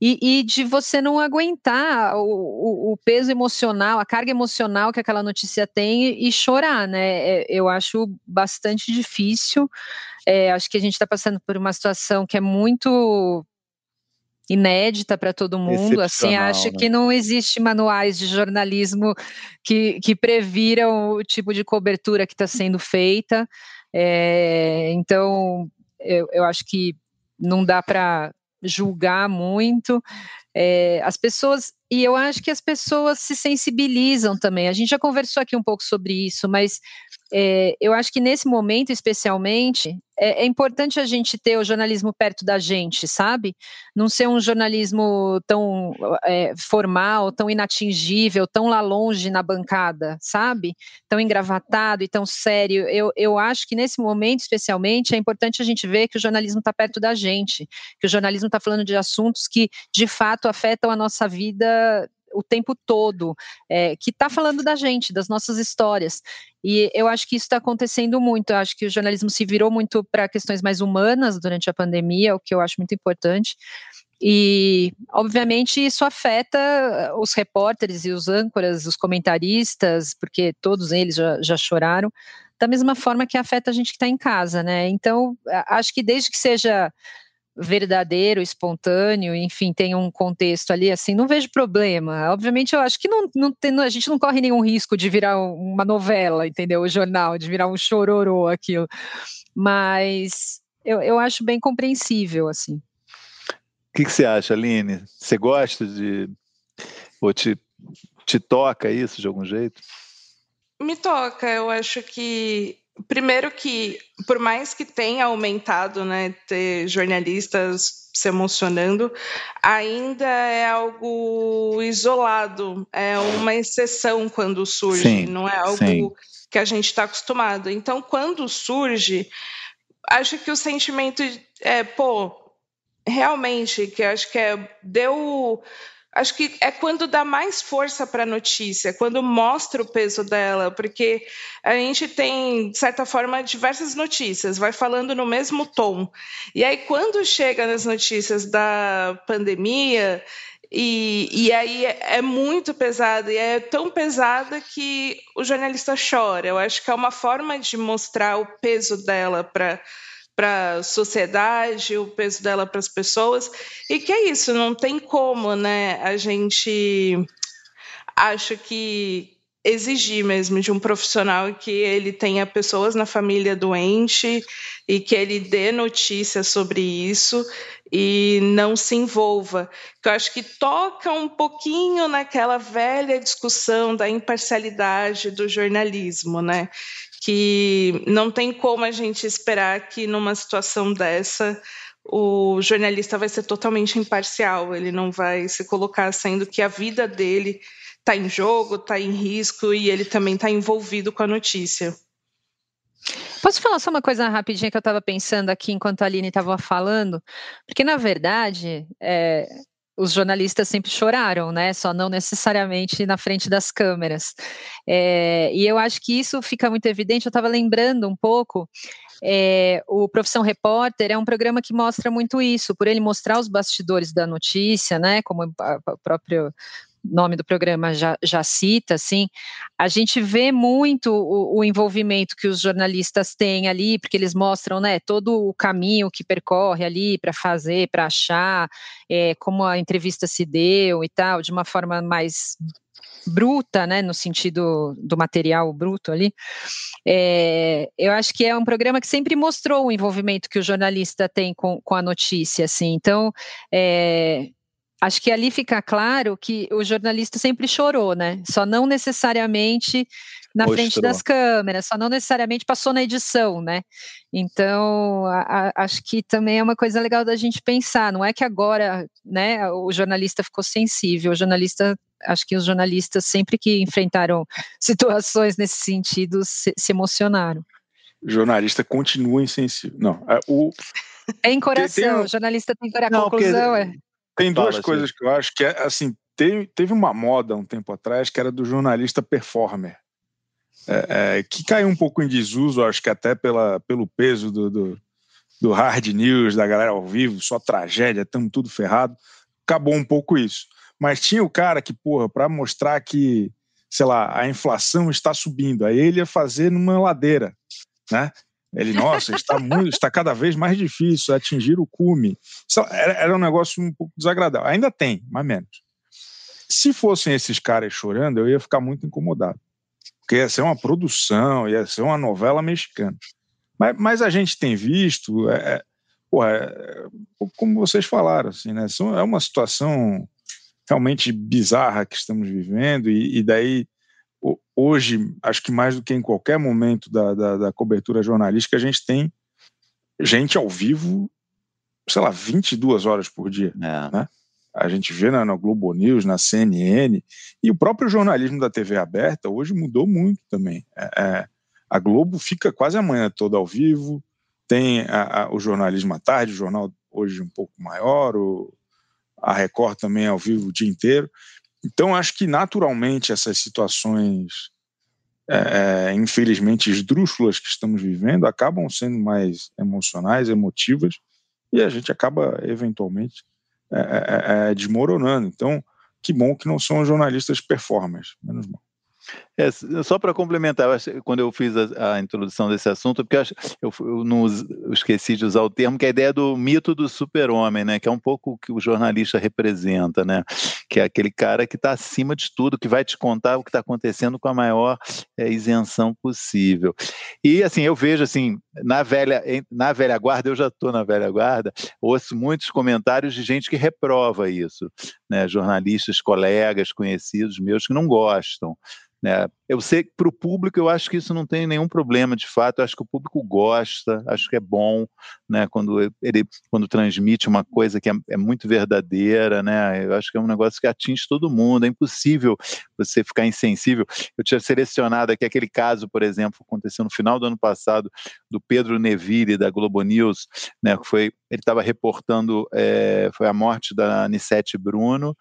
E, e, de você não aguentar o, o, o, peso emocional, a carga emocional que aquela notícia tem e, chorar, né? É, eu acho bastante difícil. É, acho que a gente está passando por uma situação que é muito inédita para todo mundo. Assim, acho né? que não existe manuais de jornalismo que, que previram o tipo de cobertura que está sendo feita. É, então, eu, eu acho que não dá para julgar muito. É, as pessoas, e eu acho que as pessoas se sensibilizam também. A gente já conversou aqui um pouco sobre isso, mas é, eu acho que nesse momento, especialmente, é, é, importante a gente ter o jornalismo perto da gente, sabe? Não ser um jornalismo tão é, formal, tão inatingível, tão lá longe na bancada, sabe? Tão engravatado e tão sério. Eu, eu acho que nesse momento, especialmente, é importante a gente ver que o jornalismo está perto da gente, que o jornalismo está falando de assuntos que, de fato, afetam a nossa vida o tempo todo, é, que está falando da gente, das nossas histórias. E eu acho que isso está acontecendo muito. Eu acho que o jornalismo se virou muito para questões mais humanas durante a pandemia, o que eu acho muito importante. E, obviamente, isso afeta os repórteres e os âncoras, os comentaristas, porque todos eles já, já choraram, da mesma forma que afeta a gente que está em casa, né? Então, acho que desde que seja verdadeiro, espontâneo, enfim, tem um contexto ali, assim, não vejo problema. Obviamente, eu acho que não, não tem, a gente não corre nenhum risco de virar uma novela, entendeu? O jornal, de virar um chororô aquilo. Mas eu, eu acho bem compreensível, assim. O que, que você acha, Aline? Você gosta de. ou te, te toca isso de algum jeito? Me toca, eu acho que primeiro que, por mais que tenha aumentado, né, ter jornalistas se emocionando, ainda é algo isolado, é uma exceção quando surge, sim, não é algo sim. que a gente está acostumado. Então, quando surge, acho que o sentimento é, pô, realmente, que acho que é, deu acho que é quando dá mais força para a notícia, quando mostra o peso dela, porque a gente tem, de certa forma, diversas notícias, vai falando no mesmo tom. E aí, quando chega nas notícias da pandemia, e, e aí é, é muito pesada, e é tão pesada que o jornalista chora. Eu acho que é uma forma de mostrar o peso dela para para a sociedade, o peso dela para as pessoas, e que é isso, não tem como, né? A gente acho que exigir mesmo de um profissional que ele tenha pessoas na família doente e que ele dê notícia sobre isso e não se envolva. Eu acho que toca um pouquinho naquela velha discussão da imparcialidade do jornalismo, né? Que não tem como a gente esperar que numa situação dessa o jornalista vai ser totalmente imparcial, ele não vai se colocar sendo que a vida dele está em jogo, está em risco e ele também está envolvido com a notícia. Posso falar só uma coisa rapidinha que eu estava pensando aqui enquanto a Aline estava falando? Porque, na verdade, é, os jornalistas sempre choraram, né? Só não necessariamente na frente das câmeras. É, e eu acho que isso fica muito evidente. Eu estava lembrando um pouco. É, o Profissão Repórter é um programa que mostra muito isso, por ele mostrar os bastidores da notícia, né? Como o próprio nome do programa já, já cita, assim, a gente vê muito o, o, envolvimento que os jornalistas têm ali, porque eles mostram, né, todo o caminho que percorre ali para fazer, para achar, é, como a entrevista se deu e tal, de uma forma mais bruta, né, no sentido do material bruto ali, é, eu acho que é um programa que sempre mostrou o envolvimento que o jornalista tem com, com a notícia, assim, então, é, acho que ali fica claro que o jornalista sempre chorou, né? Só não necessariamente na Mostrou. frente das câmeras, só não necessariamente passou na edição, né? Então, a, a, acho que também é uma coisa legal da gente pensar. Não é que agora, né, o jornalista ficou sensível. O jornalista, acho que os jornalistas sempre que enfrentaram situações nesse sentido se, se emocionaram. O jornalista continua insensível. Não, é, o tem coração, tem, tem... o jornalista tem coração. A conclusão porque... é tem duas Fala, coisas que eu acho que é assim. Teve, teve uma moda um tempo atrás que era do jornalista performer, é, é, que caiu um pouco em desuso, acho que até pela, pelo peso do, do, do hard news, da galera ao vivo, só tragédia, estamos tudo ferrado. Acabou um pouco isso. Mas tinha o cara que, porra, para mostrar que, sei lá, a inflação está subindo, aí ele ia fazer numa ladeira, né? Ele, nossa, está muito, está cada vez mais difícil atingir o cume. Era, era um negócio um pouco desagradável. Ainda tem, mas menos. Se fossem esses caras chorando, eu ia ficar muito incomodado. Porque ia ser uma produção, ia ser uma novela mexicana. Mas, mas a gente tem visto, é, é porra, é, como vocês falaram, assim, né? É uma situação realmente bizarra que estamos vivendo, e, e daí hoje, acho que mais do que em qualquer momento da, da, da, cobertura jornalística, a gente tem gente ao vivo, sei lá, 22 horas por dia. É. Né? A gente vê na, na, Globo News, na CNN, e o próprio jornalismo da TV aberta hoje mudou muito também. É, é, a Globo fica quase a manhã toda ao vivo, tem a, a, o jornalismo à tarde, o jornal hoje um pouco maior, o, a Record também ao vivo o dia inteiro. Então, acho que naturalmente essas situações, é, é, infelizmente esdrúxulas que estamos vivendo, acabam sendo mais emocionais, emotivas, e a gente acaba eventualmente é, é, é desmoronando. Então, que bom que não são jornalistas performers, menos mal. É, só para complementar, eu quando eu fiz a, a, introdução desse assunto, porque eu, eu, não eu esqueci de usar o termo, que é a ideia do mito do super-homem, né, que é um pouco o que o jornalista representa, né, que é aquele cara que está acima de tudo, que vai te contar o que está acontecendo com a maior é, isenção possível. E assim, eu vejo assim, na velha, na velha guarda, eu já estou na velha guarda, ouço muitos comentários de gente que reprova isso, né, jornalistas, colegas, conhecidos meus que não gostam. Né? É, eu sei que para o público eu acho que isso não tem nenhum problema, de fato. Eu acho que o público gosta, acho que é bom, né? Quando ele quando transmite uma coisa que é, é, muito verdadeira, né? Eu acho que é um negócio que atinge todo mundo. É impossível você ficar insensível. Eu tinha selecionado aqui aquele caso, por exemplo, aconteceu no final do ano passado do Pedro Neville da Globo News, né? Foi ele estava reportando é, foi a morte da Anissete Bruno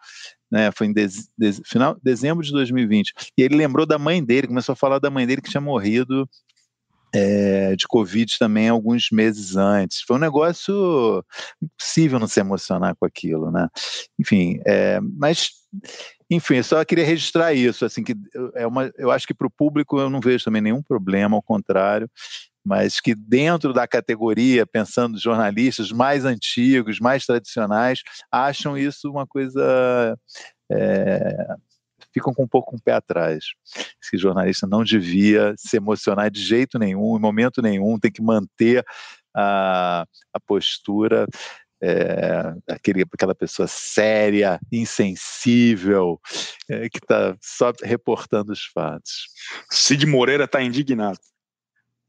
né, foi em de, de, final, dezembro de 2020. E ele lembrou da mãe dele, começou a falar da mãe dele que tinha morrido é, de Covid também alguns meses antes. Foi um negócio impossível não se emocionar com aquilo, né? Enfim, é, mas enfim, eu só queria registrar isso, assim que é uma, eu acho que para o público eu não vejo também nenhum problema, ao contrário mas que dentro da categoria, pensando jornalistas mais antigos, mais tradicionais, acham isso uma coisa. É, ficam com um pouco com um o pé atrás. Esse jornalista não devia se emocionar de jeito nenhum, em momento nenhum, tem que manter a, a postura. É, aquele, aquela pessoa séria, insensível, é, que está só reportando os fatos. Cid Moreira está indignado.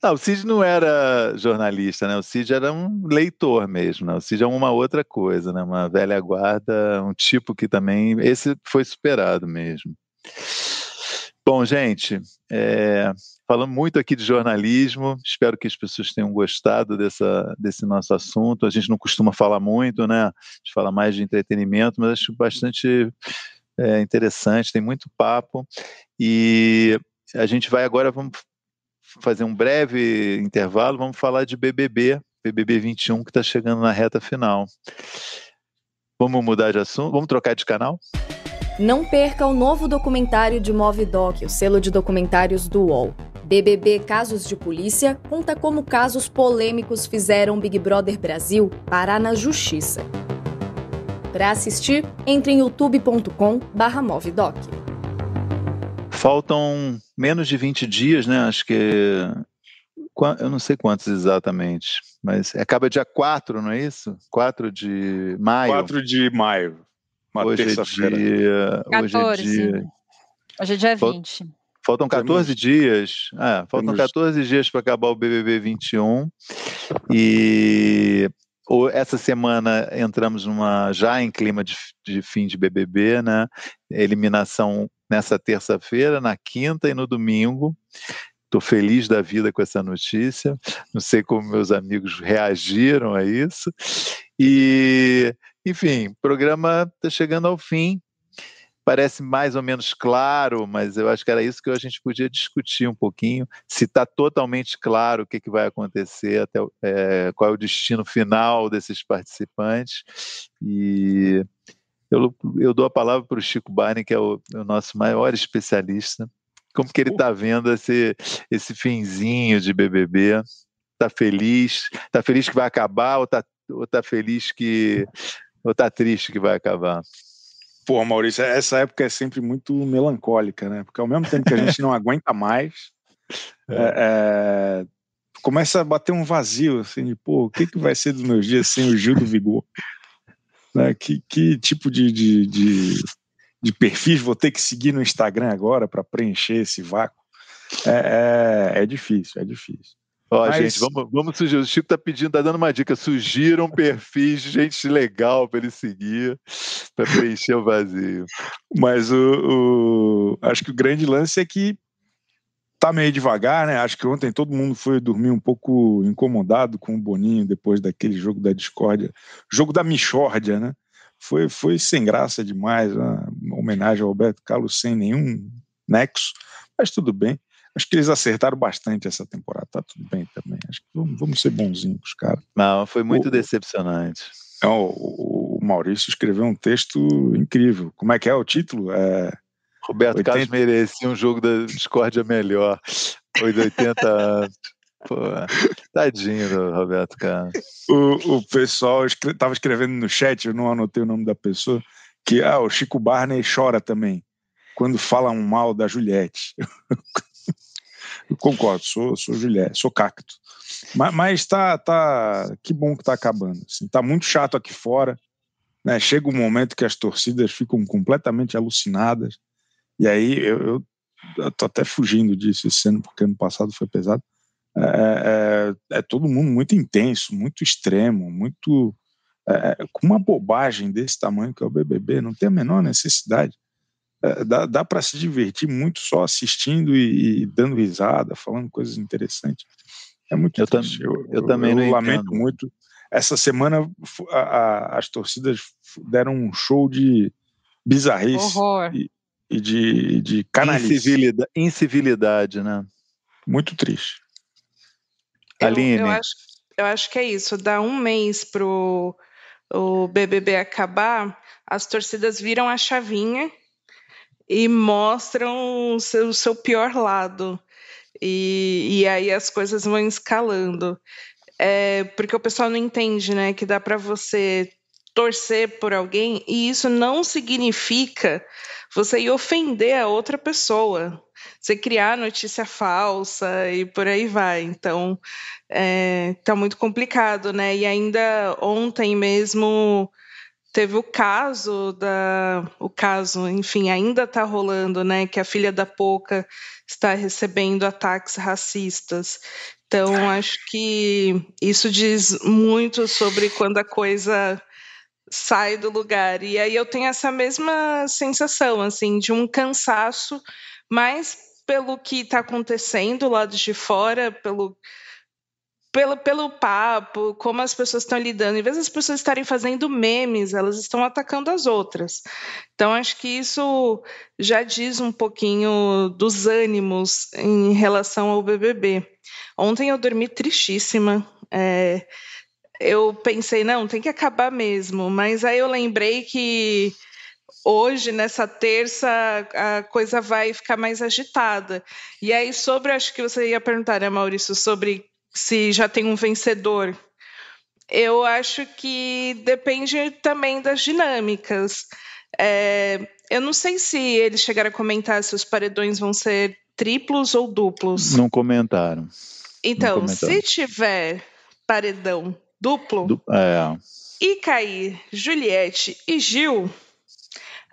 Não, o Cid não era jornalista, né? O Cid era um leitor mesmo, né? O Cid é uma outra coisa, né? Uma velha guarda, um tipo que também. Esse foi superado mesmo. Bom, gente, é, falamos muito aqui de jornalismo, espero que as pessoas tenham gostado dessa, desse nosso assunto. A gente não costuma falar muito, né? A gente fala mais de entretenimento, mas acho bastante é, interessante, tem muito papo. E a gente vai agora, vamos fazer um breve intervalo, vamos falar de BBB, BBB 21, que está chegando na reta final. Vamos mudar de assunto? Vamos trocar de canal? Não perca o novo documentário de Movidoc, o selo de documentários do UOL. BBB Casos de Polícia conta como casos polêmicos fizeram Big Brother Brasil parar na justiça. Para assistir, entre em youtube.com/movidoc. Faltam menos de 20 dias, né? Acho que. Eu não sei quantos exatamente, mas acaba dia 4, não é isso? 4 de maio. 4 de maio. Uma hoje é dia. 14. Hoje é dia. Hoje é dia 20. Faltam 14 Temos... dias. É, faltam Temos... 14 dias para acabar o BBB 21. E essa semana entramos numa já em clima de, de fim de BBB, né? Eliminação nessa terça-feira, na quinta e no domingo. Estou feliz da vida com essa notícia. Não sei como meus amigos reagiram a isso. E, enfim, o programa está chegando ao fim. Parece mais ou menos claro, mas eu acho que era isso que a gente podia discutir um pouquinho. Se está totalmente claro o que, que vai acontecer, até é, qual é o destino final desses participantes. E eu, eu dou a palavra para o Chico Barney, que é o, é o, nosso maior especialista. Como que ele está vendo esse, esse finzinho de BBB? Está feliz? Está feliz que vai acabar ou está ou tá feliz que... ou está triste que vai acabar? Pô, Maurício, essa época é sempre muito melancólica, né? Porque ao mesmo tempo que a gente não [laughs] aguenta mais, é. É, é, começa a bater um vazio, assim, de, pô, o que, que vai ser dos meus dias sem o Gil do Vigor? Né? Que, que tipo de, de, de, de perfis vou ter que seguir no Instagram agora para preencher esse vácuo? É, é, é, difícil, é difícil. Ó, Mas... gente, vamos, vamos sugerir. O Chico tá pedindo, tá dando uma dica. Sugiram perfis de gente legal para ele seguir, para preencher o vazio. Mas o, o, acho que o grande lance é que tá meio devagar, né? Acho que ontem todo mundo foi dormir um pouco incomodado com o Boninho depois daquele jogo da discórdia, jogo da Michórdia, né? Foi, foi sem graça demais, uma homenagem ao Roberto Carlos sem nenhum nexo, mas tudo bem. Acho que eles acertaram bastante essa temporada, tá tudo bem também. Acho que vamos, vamos ser bonzinhos, cara. Não, foi muito o, decepcionante. Não, o, o Maurício escreveu um texto incrível. Como é que é o título? É Roberto 80... Carlos merecia um jogo da discórdia melhor. Foi de 80 anos. Pô, tadinho do Roberto Carlos. O, o pessoal estava escrevendo no chat, eu não anotei o nome da pessoa, que ah, o Chico Barney chora também quando falam mal da Juliette. [laughs] eu concordo, sou, sou Juliette, sou cacto. Mas, mas tá, tá, que bom que tá acabando. Assim, tá muito chato aqui fora. Né? Chega um momento que as torcidas ficam completamente alucinadas. E aí eu, eu tô até fugindo disso esse ano, porque ano passado foi pesado. É, é, é todo mundo muito intenso, muito extremo, muito. É, com uma bobagem desse tamanho que é o BBB, não tem a menor necessidade. É, dá, dá para se divertir muito só assistindo e, e, dando risada, falando coisas interessantes. É muito eu, triste. Tam, eu, eu, também eu lamento entendo. muito. Essa semana a, a, as torcidas deram um show de bizarrice e, e, de, de canalice. Incivilidade, incivilidade, né? Muito triste. Eu, Aline. Eu acho, eu acho que é isso. Dá um mês pro o BBB acabar, as torcidas viram a chavinha e mostram o seu, o seu pior lado. E, e aí as coisas vão escalando. É, porque o pessoal não entende, né, que dá para você torcer por alguém e isso não significa você ir ofender a outra pessoa, você criar notícia falsa e por aí vai. Então, é, tá muito complicado, né? E ainda ontem mesmo teve o caso da o caso, enfim, ainda está rolando, né, que a filha da Poca está recebendo ataques racistas. Então, acho que isso diz muito sobre quando a coisa sai do lugar. E aí eu tenho essa mesma sensação, assim, de um cansaço, mais pelo que está acontecendo lá de fora, pelo pelo, pelo papo, como as pessoas estão lidando. Em vez das pessoas estarem fazendo memes, elas estão atacando as outras. Então, acho que isso já diz um pouquinho dos ânimos em relação ao BBB. Ontem eu dormi tristíssima. É, eu pensei, não, tem que acabar mesmo. Mas aí eu lembrei que hoje, nessa terça, a coisa vai ficar mais agitada. E aí, sobre, acho que você ia perguntar, né, Maurício, sobre se já tem um vencedor. Eu acho que depende também das dinâmicas. É, eu não sei se eles chegaram a comentar se os paredões vão ser triplos ou duplos. Não comentaram. Então, não comentaram. se tiver paredão duplo du é. e cair Juliette e Gil,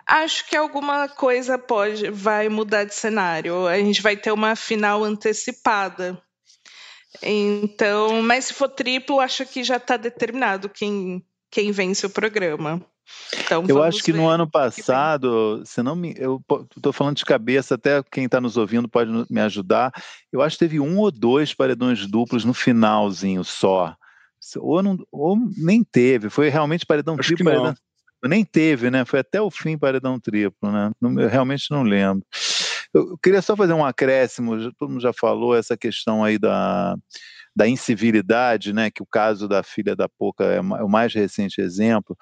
acho que alguma coisa pode vai mudar de cenário. A gente vai ter uma final antecipada. Então, mas se for triplo, acho que já está determinado quem, quem vence o programa. Então, eu acho que no ano passado, se não me, eu estou falando de cabeça, até quem está nos ouvindo pode me ajudar. Eu acho que teve um ou dois paredões duplos no finalzinho só, ou, não, ou nem teve. Foi realmente paredão acho triplo. Paredão, nem teve, né? Foi até o fim paredão triplo, né? Não, eu realmente não lembro. Eu queria só fazer um acréscimo, todo mundo já falou essa questão aí da, da incivilidade, né, que o caso da filha da Poca é, é o mais recente exemplo,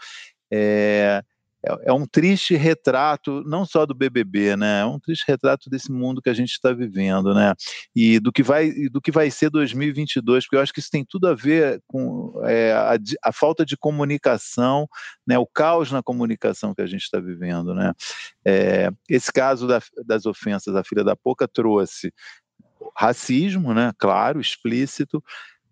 é, é, é, um triste retrato, não só do BBB, né? É um triste retrato desse mundo que a gente está vivendo, né? E do que vai, do que vai ser 2022, porque eu acho que isso tem tudo a ver com é, a, a, falta de comunicação, né? O caos na comunicação que a gente está vivendo, né? É, esse caso da, das ofensas da filha da Poca trouxe racismo, né? Claro, explícito,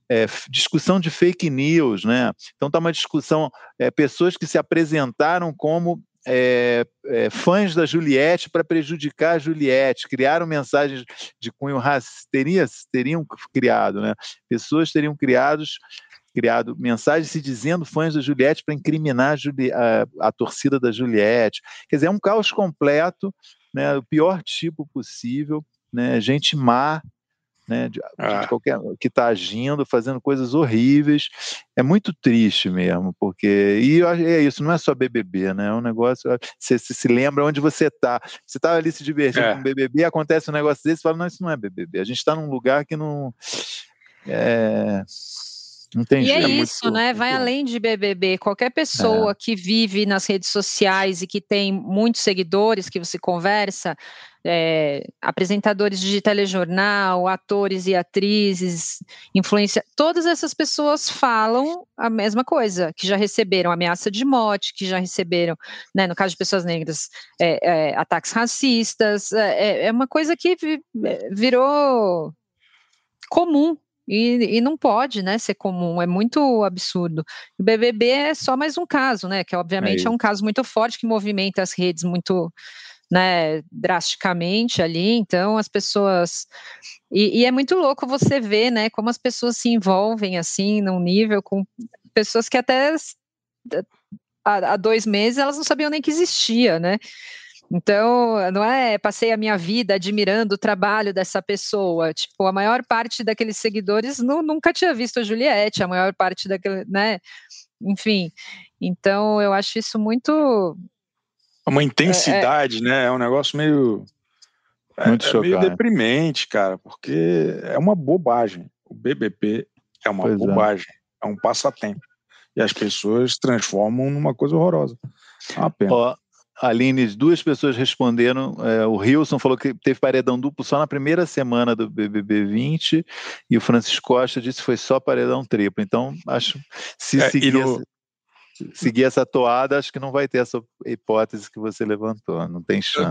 é, discussão de fake news, né? Então está uma discussão, é, pessoas que se apresentaram como é, fãs da Juliette para prejudicar a Juliette, criaram mensagens de cunho racista, teriam, teriam criado, né? Pessoas teriam criados, criado mensagens se dizendo fãs da Juliette para incriminar a, Juli, a, a, torcida da Juliette. Quer dizer, é um caos completo, né? O pior tipo possível, né? Gente má, né, de, ah. de qualquer que está agindo, fazendo coisas horríveis. É muito triste mesmo, porque e é isso, não é só BBB, né? É um negócio. Você, você se lembra onde você está. Você está ali se divertindo é. com BBB, acontece um negócio desse, você fala não, isso não é BBB. A gente está num lugar que não é, Entendi. E é, é isso, muito, né? Vai além de BBB. Qualquer pessoa é. que vive nas redes sociais e que tem muitos seguidores que você conversa, é, apresentadores de telejornal, atores e atrizes, influência, todas essas pessoas falam a mesma coisa, que já receberam ameaça de morte, que já receberam, né, no caso de pessoas negras, é, é, ataques racistas. É, é uma coisa que virou comum e, e, não pode, né, ser comum, é muito absurdo. O BBB é só mais um caso, né, que obviamente é, é um caso muito forte que movimenta as redes muito né, drasticamente ali, então as pessoas e, e, é muito louco você ver, né, como as pessoas se envolvem assim num nível com pessoas que até há, há dois meses elas não sabiam nem que existia, né? Então, não é passei a minha vida admirando o trabalho dessa pessoa. Tipo, a maior parte daqueles seguidores não, nunca tinha visto a Juliette, a maior parte daquele, né? Enfim. Então, eu acho isso muito é uma intensidade, é, é, né? É um negócio meio é, Muito é, meio deprimente, cara, porque é uma bobagem. O BBB é uma pois é. bobagem, é. é. um passatempo. E as pessoas transformam numa coisa horrorosa. É uma pena. Ó, Aline, duas pessoas responderam. É, o Wilson falou que teve paredão duplo só na primeira semana do BBB 20 e o Francisco Costa disse que foi só paredão triplo. Então, acho se é, seguir. No, seguir essa toada, acho que não vai ter essa hipótese que você levantou, não tem chance.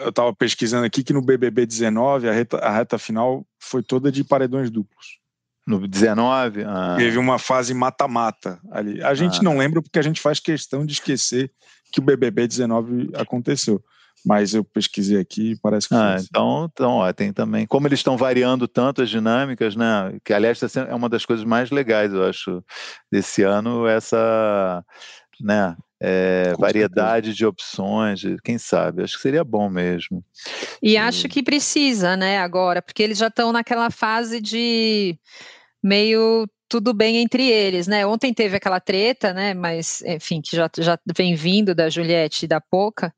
Eu estava pesquisando aqui que no BBB 19 a reta, a reta final foi toda de paredões duplos. No 19? Ah. Teve uma fase mata-mata ali. A gente ah. não lembra porque a gente faz questão de esquecer que o BBB 19 aconteceu mas eu pesquisei aqui e parece que ah, então, então ó, tem também como eles estão variando tanto as dinâmicas, né? Que aliás tá é uma das coisas mais legais, eu acho, desse ano essa, né? É, variedade de opções, quem sabe? Acho que seria bom mesmo. E acho que precisa, né? Agora, porque eles já estão naquela fase de meio tudo bem entre eles, né? Ontem teve aquela treta, né? Mas, enfim, que já, já vem vindo da Juliette e da Poca,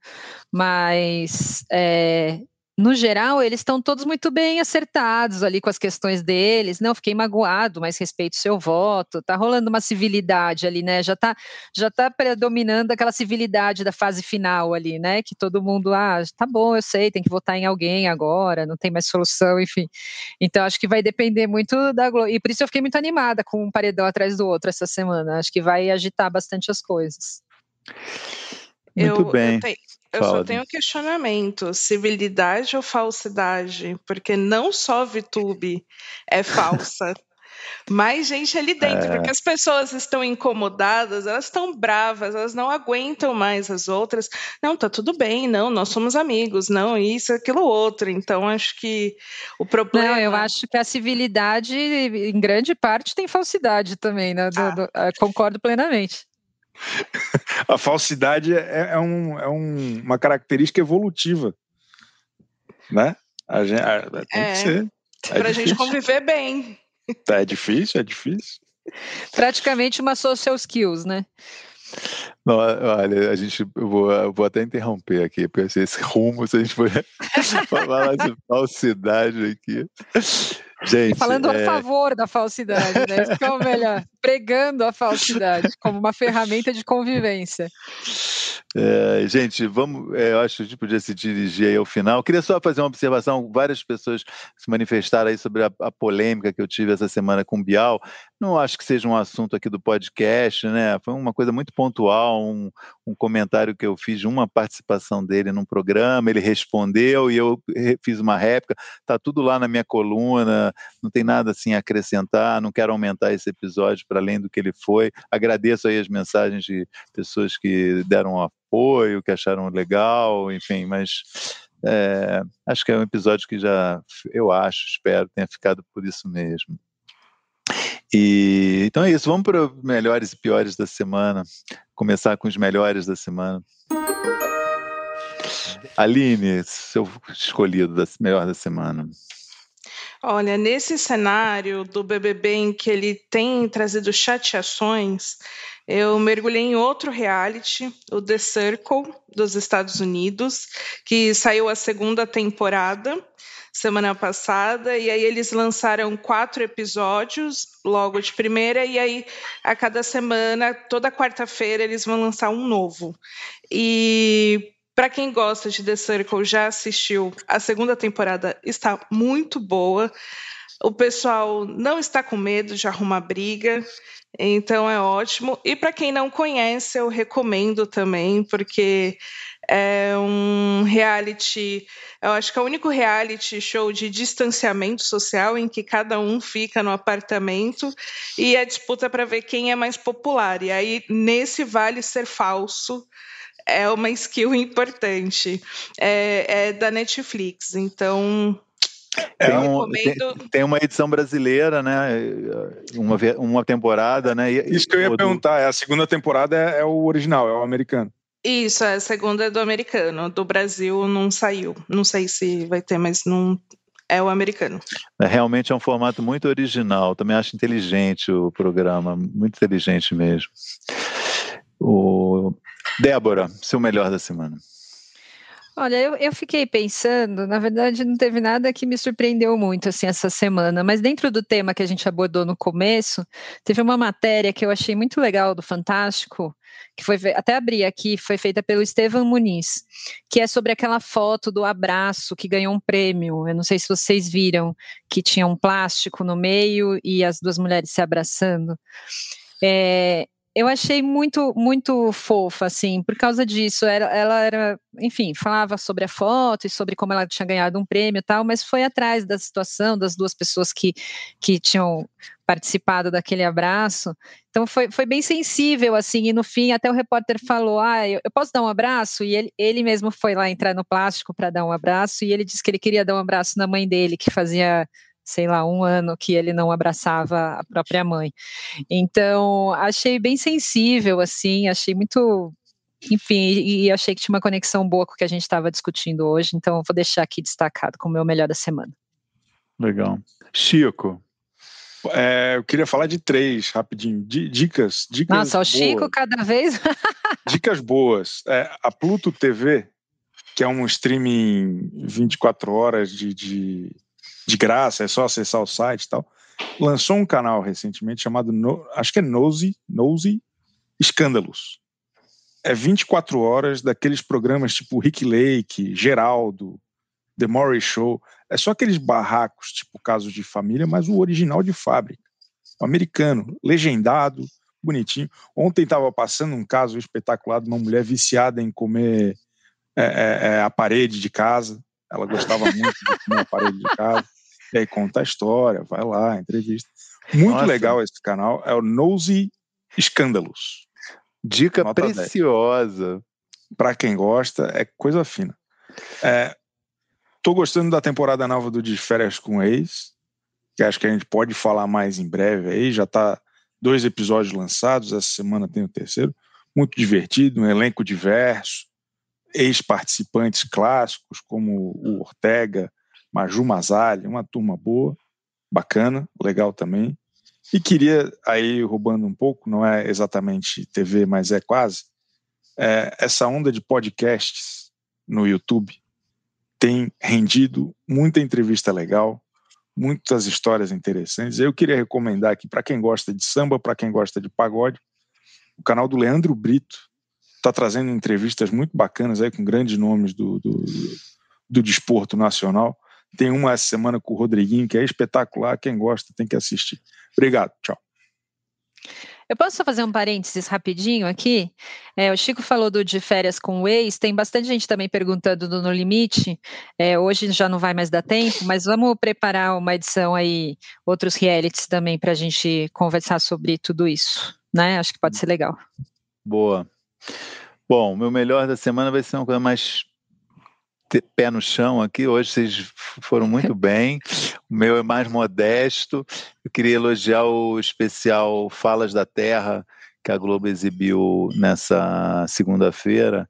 mas é, no geral, eles estão todos muito bem acertados ali com as questões deles. Não, fiquei magoado, mas respeito o seu voto. Tá rolando uma civilidade ali, né? Já tá, já tá predominando aquela civilidade da fase final ali, né? Que todo mundo, ah, tá bom, eu sei, tem que votar em alguém agora, não tem mais solução, enfim. Então, acho que vai depender muito da Globo. E por isso eu fiquei muito animada com um paredão atrás do outro essa semana. Acho que vai agitar bastante as coisas. Muito eu, bem. Eu tenho, eu só tenho um questionamento: civilidade ou falsidade? Porque não só VTube é falsa. [laughs] mais gente ali dentro, é. porque as pessoas estão incomodadas, elas estão bravas, elas não aguentam mais as outras. Não, tá tudo bem, não, nós somos amigos, não, isso, aquilo, outro. Então, acho que o problema. Não, eu acho que a civilidade, em grande parte, tem falsidade também, né? Do, ah. do, concordo plenamente. [laughs] a falsidade é, é, um, é um, uma característica evolutiva, né? A gente, a, tem é, que ser. É para a gente conviver bem. É difícil, é difícil. Praticamente uma social skills, né? Não, olha, a gente, eu vou, eu vou até interromper aqui, porque esse rumo, se a gente for [laughs] falar de falsidade aqui. Gente, Falando é... a favor da falsidade, né? Isso que é o melhor. [laughs] Pregando a falsidade como uma ferramenta de convivência. É, gente, vamos, é, eu acho que a gente podia se dirigir aí ao final. Queria só fazer uma observação. Várias pessoas se manifestaram aí sobre a, a, polêmica que eu tive essa semana com o Bial. Não acho que seja um assunto aqui do podcast, né? Foi uma coisa muito pontual, um, um comentário que eu fiz de uma participação dele num programa, ele respondeu e eu fiz uma réplica. Tá tudo lá na minha coluna, não tem nada assim a acrescentar, não quero aumentar esse episódio para além do que ele foi. Agradeço aí as mensagens de pessoas que deram apoio, que acharam legal, enfim, mas é, acho que é um episódio que já, eu acho, espero, tenha ficado por isso mesmo. E, então é isso, vamos para melhores e piores da semana. Começar com os melhores da semana. Aline, seu escolhido da melhor da semana. Olha, nesse cenário do BBB em que ele tem trazido chateações, eu mergulhei em outro reality, o The Circle, dos Estados Unidos, que saiu a segunda temporada semana passada, e aí eles lançaram quatro episódios logo de primeira, e aí a cada semana, toda quarta-feira, eles vão lançar um novo. E para quem gosta de The Circle, já assistiu, a segunda temporada está muito boa. O pessoal não está com medo de arrumar briga, então é ótimo. E para quem não conhece, eu recomendo também, porque é um reality, eu acho que é o único reality show de distanciamento social em que cada um fica no apartamento e a disputa para ver quem é mais popular. E aí, nesse vale ser falso é uma skill [laughs] importante. É, é da Netflix, então é, tem, um, tem, tem, uma edição brasileira, né? Uma, uma temporada, né? E, Isso que eu ia perguntar, é, a segunda temporada é, é, o original, é o americano. Isso, é, a segunda é do americano. Do Brasil não saiu. Não sei se vai ter, mas não é o americano. É, realmente é um formato muito original. Também acho inteligente o programa, muito inteligente mesmo. O... Débora, seu melhor da semana. Olha, eu, eu fiquei pensando, na verdade não teve nada que me surpreendeu muito assim essa semana, mas dentro do tema que a gente abordou no começo, teve uma matéria que eu achei muito legal do Fantástico, que foi até abri aqui, foi feita pelo Estevam Muniz, que é sobre aquela foto do abraço que ganhou um prêmio. Eu não sei se vocês viram que tinha um plástico no meio e as duas mulheres se abraçando. É, eu achei muito, muito fofa, assim, por causa disso. Ela, ela, era, enfim, falava sobre a foto e sobre como ela tinha ganhado um prêmio e tal, mas foi atrás da situação das duas pessoas que, que tinham participado daquele abraço. Então foi, foi bem sensível, assim, e no fim até o repórter falou: Ah, eu, eu posso dar um abraço? E ele, ele mesmo foi lá entrar no plástico para dar um abraço, e ele disse que ele queria dar um abraço na mãe dele, que fazia sei lá, um ano que ele não abraçava a própria mãe. Então, achei bem sensível, assim, achei muito. Enfim, e, e achei que tinha uma conexão boa com o que a gente estava discutindo hoje, então vou deixar aqui destacado como meu melhor da semana. Legal. Chico. É, eu queria falar de três, rapidinho. Dicas, dicas. Nossa, o Chico cada vez. [laughs] dicas boas. É, a Pluto TV, que é um streaming 24 horas de, de de graça, é só acessar o site e tal. Lançou um canal recentemente chamado, no, acho que é Nosy, Nosy Escândalos. É 24 horas daqueles programas tipo Rick Lake, Geraldo, The Maury Show. É só aqueles barracos, tipo casos de família, mas o original de fábrica. O americano, legendado, bonitinho. Ontem estava passando um caso espetacular de uma mulher viciada em comer é, é, é, a parede de casa. Ela gostava muito de comer a parede de casa. E aí conta a história, vai lá, entrevista. Muito Nossa. legal esse canal, é o Nosy Escândalos. Dica Nota preciosa. Para quem gosta, é coisa fina. É, tô gostando da temporada nova do De Férias com Ex, que acho que a gente pode falar mais em breve aí. Já tá dois episódios lançados, essa semana tem o terceiro. Muito divertido, um elenco diverso, ex-participantes clássicos como o Ortega, Maju Mazali, uma turma boa, bacana, legal também. E queria, aí roubando um pouco, não é exatamente TV, mas é quase, é, essa onda de podcasts no YouTube tem rendido muita entrevista legal, muitas histórias interessantes. Eu queria recomendar aqui para quem gosta de samba, para quem gosta de pagode, o canal do Leandro Brito está trazendo entrevistas muito bacanas aí com grandes nomes do, do, do desporto nacional. Tem uma essa semana com o Rodriguinho, que é espetacular. Quem gosta tem que assistir. Obrigado, tchau. Eu posso só fazer um parênteses rapidinho aqui? É, o Chico falou do de férias com o ex, tem bastante gente também perguntando do No Limite. É, hoje já não vai mais dar tempo, mas vamos preparar uma edição aí, outros realities também, para a gente conversar sobre tudo isso. Né? Acho que pode ser legal. Boa. Bom, meu melhor da semana vai ser uma coisa mais pé no chão aqui. Hoje vocês foram muito [laughs] bem. O meu é mais modesto. Eu queria elogiar o especial Falas da Terra que a Globo exibiu nessa segunda-feira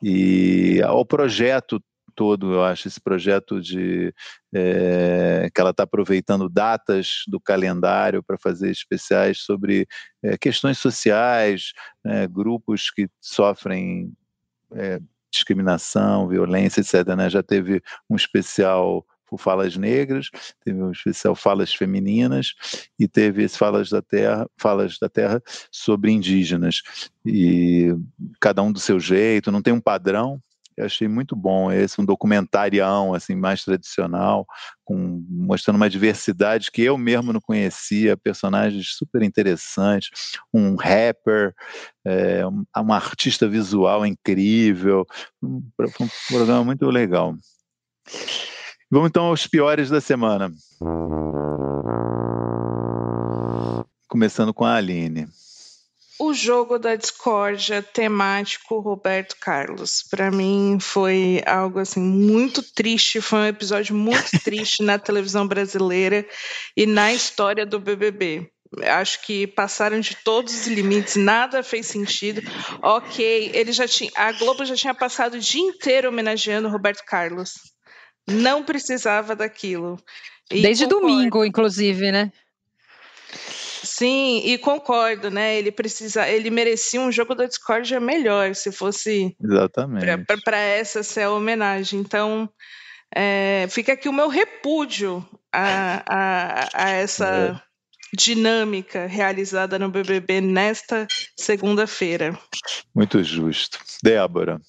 e ao projeto todo, eu acho, esse projeto de é, que ela está aproveitando datas do calendário para fazer especiais sobre é, questões sociais, é, grupos que sofrem discriminação, violência, etc. Né? Já teve um especial por Falas Negras, teve um especial Falas Femininas e teve esse Falas da Terra, Falas da Terra sobre indígenas. E cada um do seu jeito, não tem um padrão, eu achei muito bom esse, um documentarião assim mais tradicional, com, mostrando uma diversidade que eu mesmo não conhecia, personagens super interessantes, um rapper, é, um, uma artista visual incrível, um, um programa muito legal. Vamos então aos piores da semana. Começando com a Aline. O jogo da discórdia temático Roberto Carlos. Para mim foi algo assim muito triste, foi um episódio muito [laughs] triste na televisão brasileira e na história do BBB. Acho que passaram de todos os limites, nada fez sentido. Ok, ele já tinha, a Globo já tinha passado o dia inteiro homenageando Roberto Carlos. Não precisava daquilo. E Desde concordo. domingo, inclusive, né? Sim, e concordo, né? Ele precisa, ele merecia um jogo da discórdia melhor se fosse exatamente para essa ser a homenagem. Então, é, fica aqui o meu repúdio a, a, a essa é. dinâmica realizada no BBB nesta segunda-feira. Muito justo, Débora.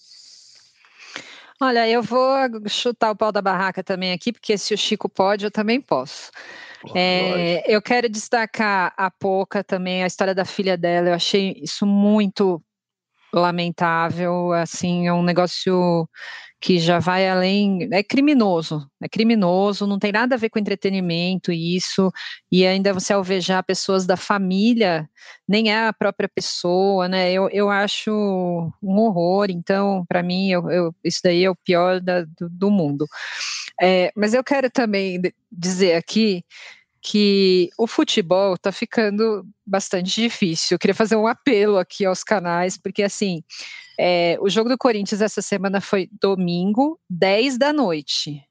Olha, eu vou chutar o pau da barraca também aqui, porque se o Chico pode, eu também posso. É, eu quero destacar a Poca também, a história da filha dela. Eu achei isso muito lamentável. Assim, é um negócio que já vai além, é criminoso, é criminoso, não tem nada a ver com entretenimento isso, e ainda você alvejar pessoas da família, nem é a própria pessoa, né, eu, eu acho um horror, então, para mim, eu, eu, isso daí é o pior da, do, do, mundo. É, mas eu quero também dizer aqui que o futebol está ficando bastante difícil. Eu queria fazer um apelo aqui aos canais, porque assim, é, o jogo do Corinthians essa semana foi domingo, 10 da noite.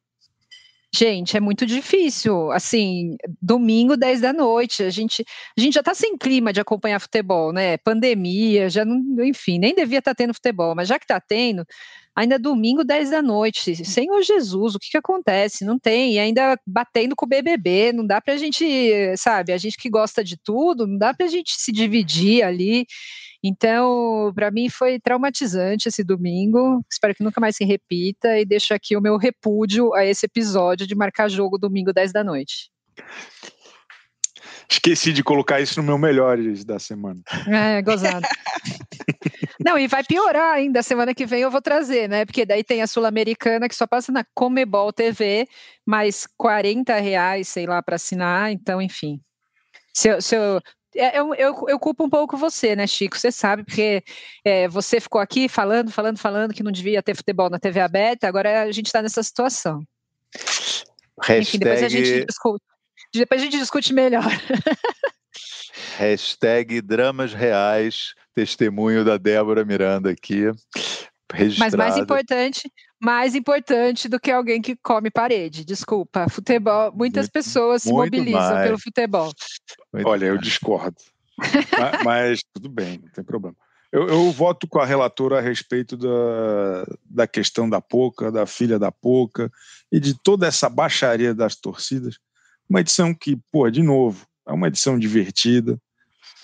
Gente, é muito difícil. Assim, domingo, 10 da noite. A gente, a gente já está sem clima de acompanhar futebol, né? Pandemia, já não, enfim, nem devia estar tá tendo futebol, mas já que está tendo, ainda domingo, 10 da noite. Senhor Jesus, o que, que acontece? Não tem. E ainda batendo com o BBB, não dá para a gente, sabe, a gente que gosta de tudo, não dá para a gente se dividir ali. Então, para mim foi traumatizante esse domingo. Espero que nunca mais se repita e deixo aqui o meu repúdio a esse episódio de marcar jogo domingo 10 da noite. Esqueci de colocar isso no meu melhores da semana. É, gozado. [laughs] Não, e vai piorar ainda. Semana que vem eu vou trazer, né? Porque daí tem a Sul-Americana que só passa na Comebol TV, mais 40 reais, sei lá, para assinar. Então, enfim. Se eu, se eu, é, eu, eu, eu, culpo um pouco você, né, Chico? Você sabe, porque é, você ficou aqui falando, falando, falando que não devia ter futebol na TV aberta, agora a gente está nessa situação. Hashtag... Enfim, depois a gente discute, depois a gente discute melhor. [laughs] Hashtag dramas reais, testemunho da Débora Miranda aqui. Registrado. Mas mais importante, mais importante do que alguém que come parede. Desculpa, futebol, muitas muito, pessoas se mobilizam mais. pelo futebol. Muito Olha, mais. eu discordo. [laughs] mas, mas, tudo bem, não tem problema. Eu, eu, voto com a relatora a respeito da, da questão da Poca, da filha da Poca e de toda essa baixaria das torcidas. Uma edição que, pô, de novo, é uma edição divertida,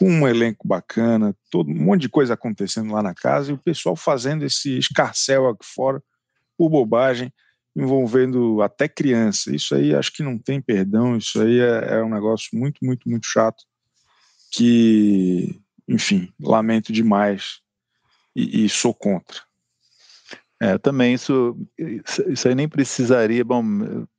um elenco bacana, todo, um monte de coisa acontecendo lá na casa e o pessoal fazendo esse escarcel aqui fora por bobagem, envolvendo até criança. Isso aí acho que não tem perdão, isso aí é, é um negócio muito, muito, muito chato que, enfim, lamento demais e, e sou contra. É, também isso, isso aí nem precisaria, bom,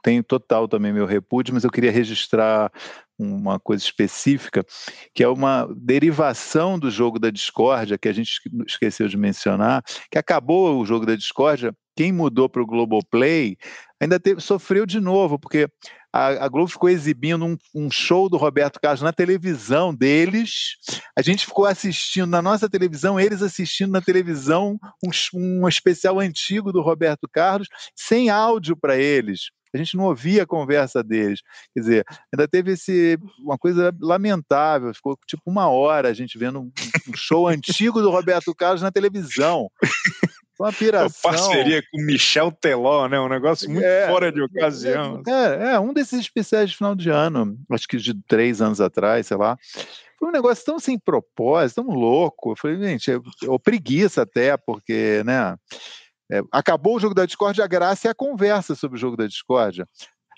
tenho total também meu repúdio, mas eu queria registrar uma coisa específica, que é uma derivação do jogo da discórdia, que a gente esqueceu de mencionar, que acabou o jogo da discórdia, quem mudou para o Globoplay ainda teve, sofreu de novo, porque a, a Globo ficou exibindo um, um, show do Roberto Carlos na televisão deles, a gente ficou assistindo na nossa televisão, eles assistindo na televisão um, um especial antigo do Roberto Carlos, sem áudio para eles a gente não ouvia a conversa deles. Quer dizer, ainda teve esse, uma coisa lamentável, ficou tipo uma hora a gente vendo um, um show antigo do Roberto Carlos na televisão. Uma piração. Uma parceria com Michel Teló, né? Um negócio muito é, fora de ocasião. É, é, um desses especiais de final de ano, acho que de três anos atrás, sei lá. Foi um negócio tão sem propósito, tão louco. Eu falei, gente, é, ou preguiça até, porque, né? É, acabou o jogo da discórdia, a graça é a conversa sobre o jogo da discórdia.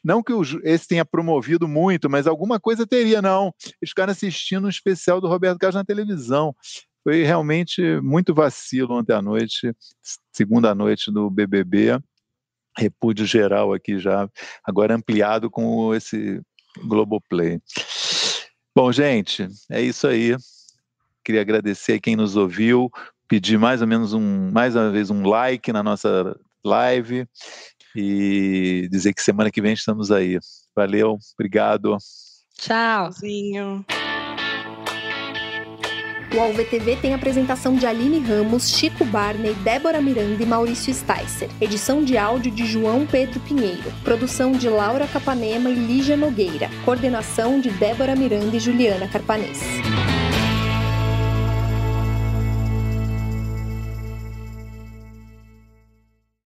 Não que o, esse tenha promovido muito, mas alguma coisa teria, não. Eles ficaram assistindo um especial do Roberto Carlos na televisão. Foi realmente muito vacilo ontem à noite, segunda noite do BBB. Repúdio geral aqui já, agora ampliado com esse Globoplay. Bom, gente, é isso aí. Queria agradecer quem nos ouviu, pedir mais ou menos um, mais uma vez um like na nossa live e dizer que semana que vem estamos aí. Valeu, obrigado. Tchau. Tchauzinho. O AlvTV tem apresentação de Aline Ramos, Chico Barney, Débora Miranda e Maurício Sticer. Edição de áudio de João Pedro Pinheiro. Produção de Laura Capanema e Lígia Nogueira. Coordenação de Débora Miranda e Juliana Carpanês.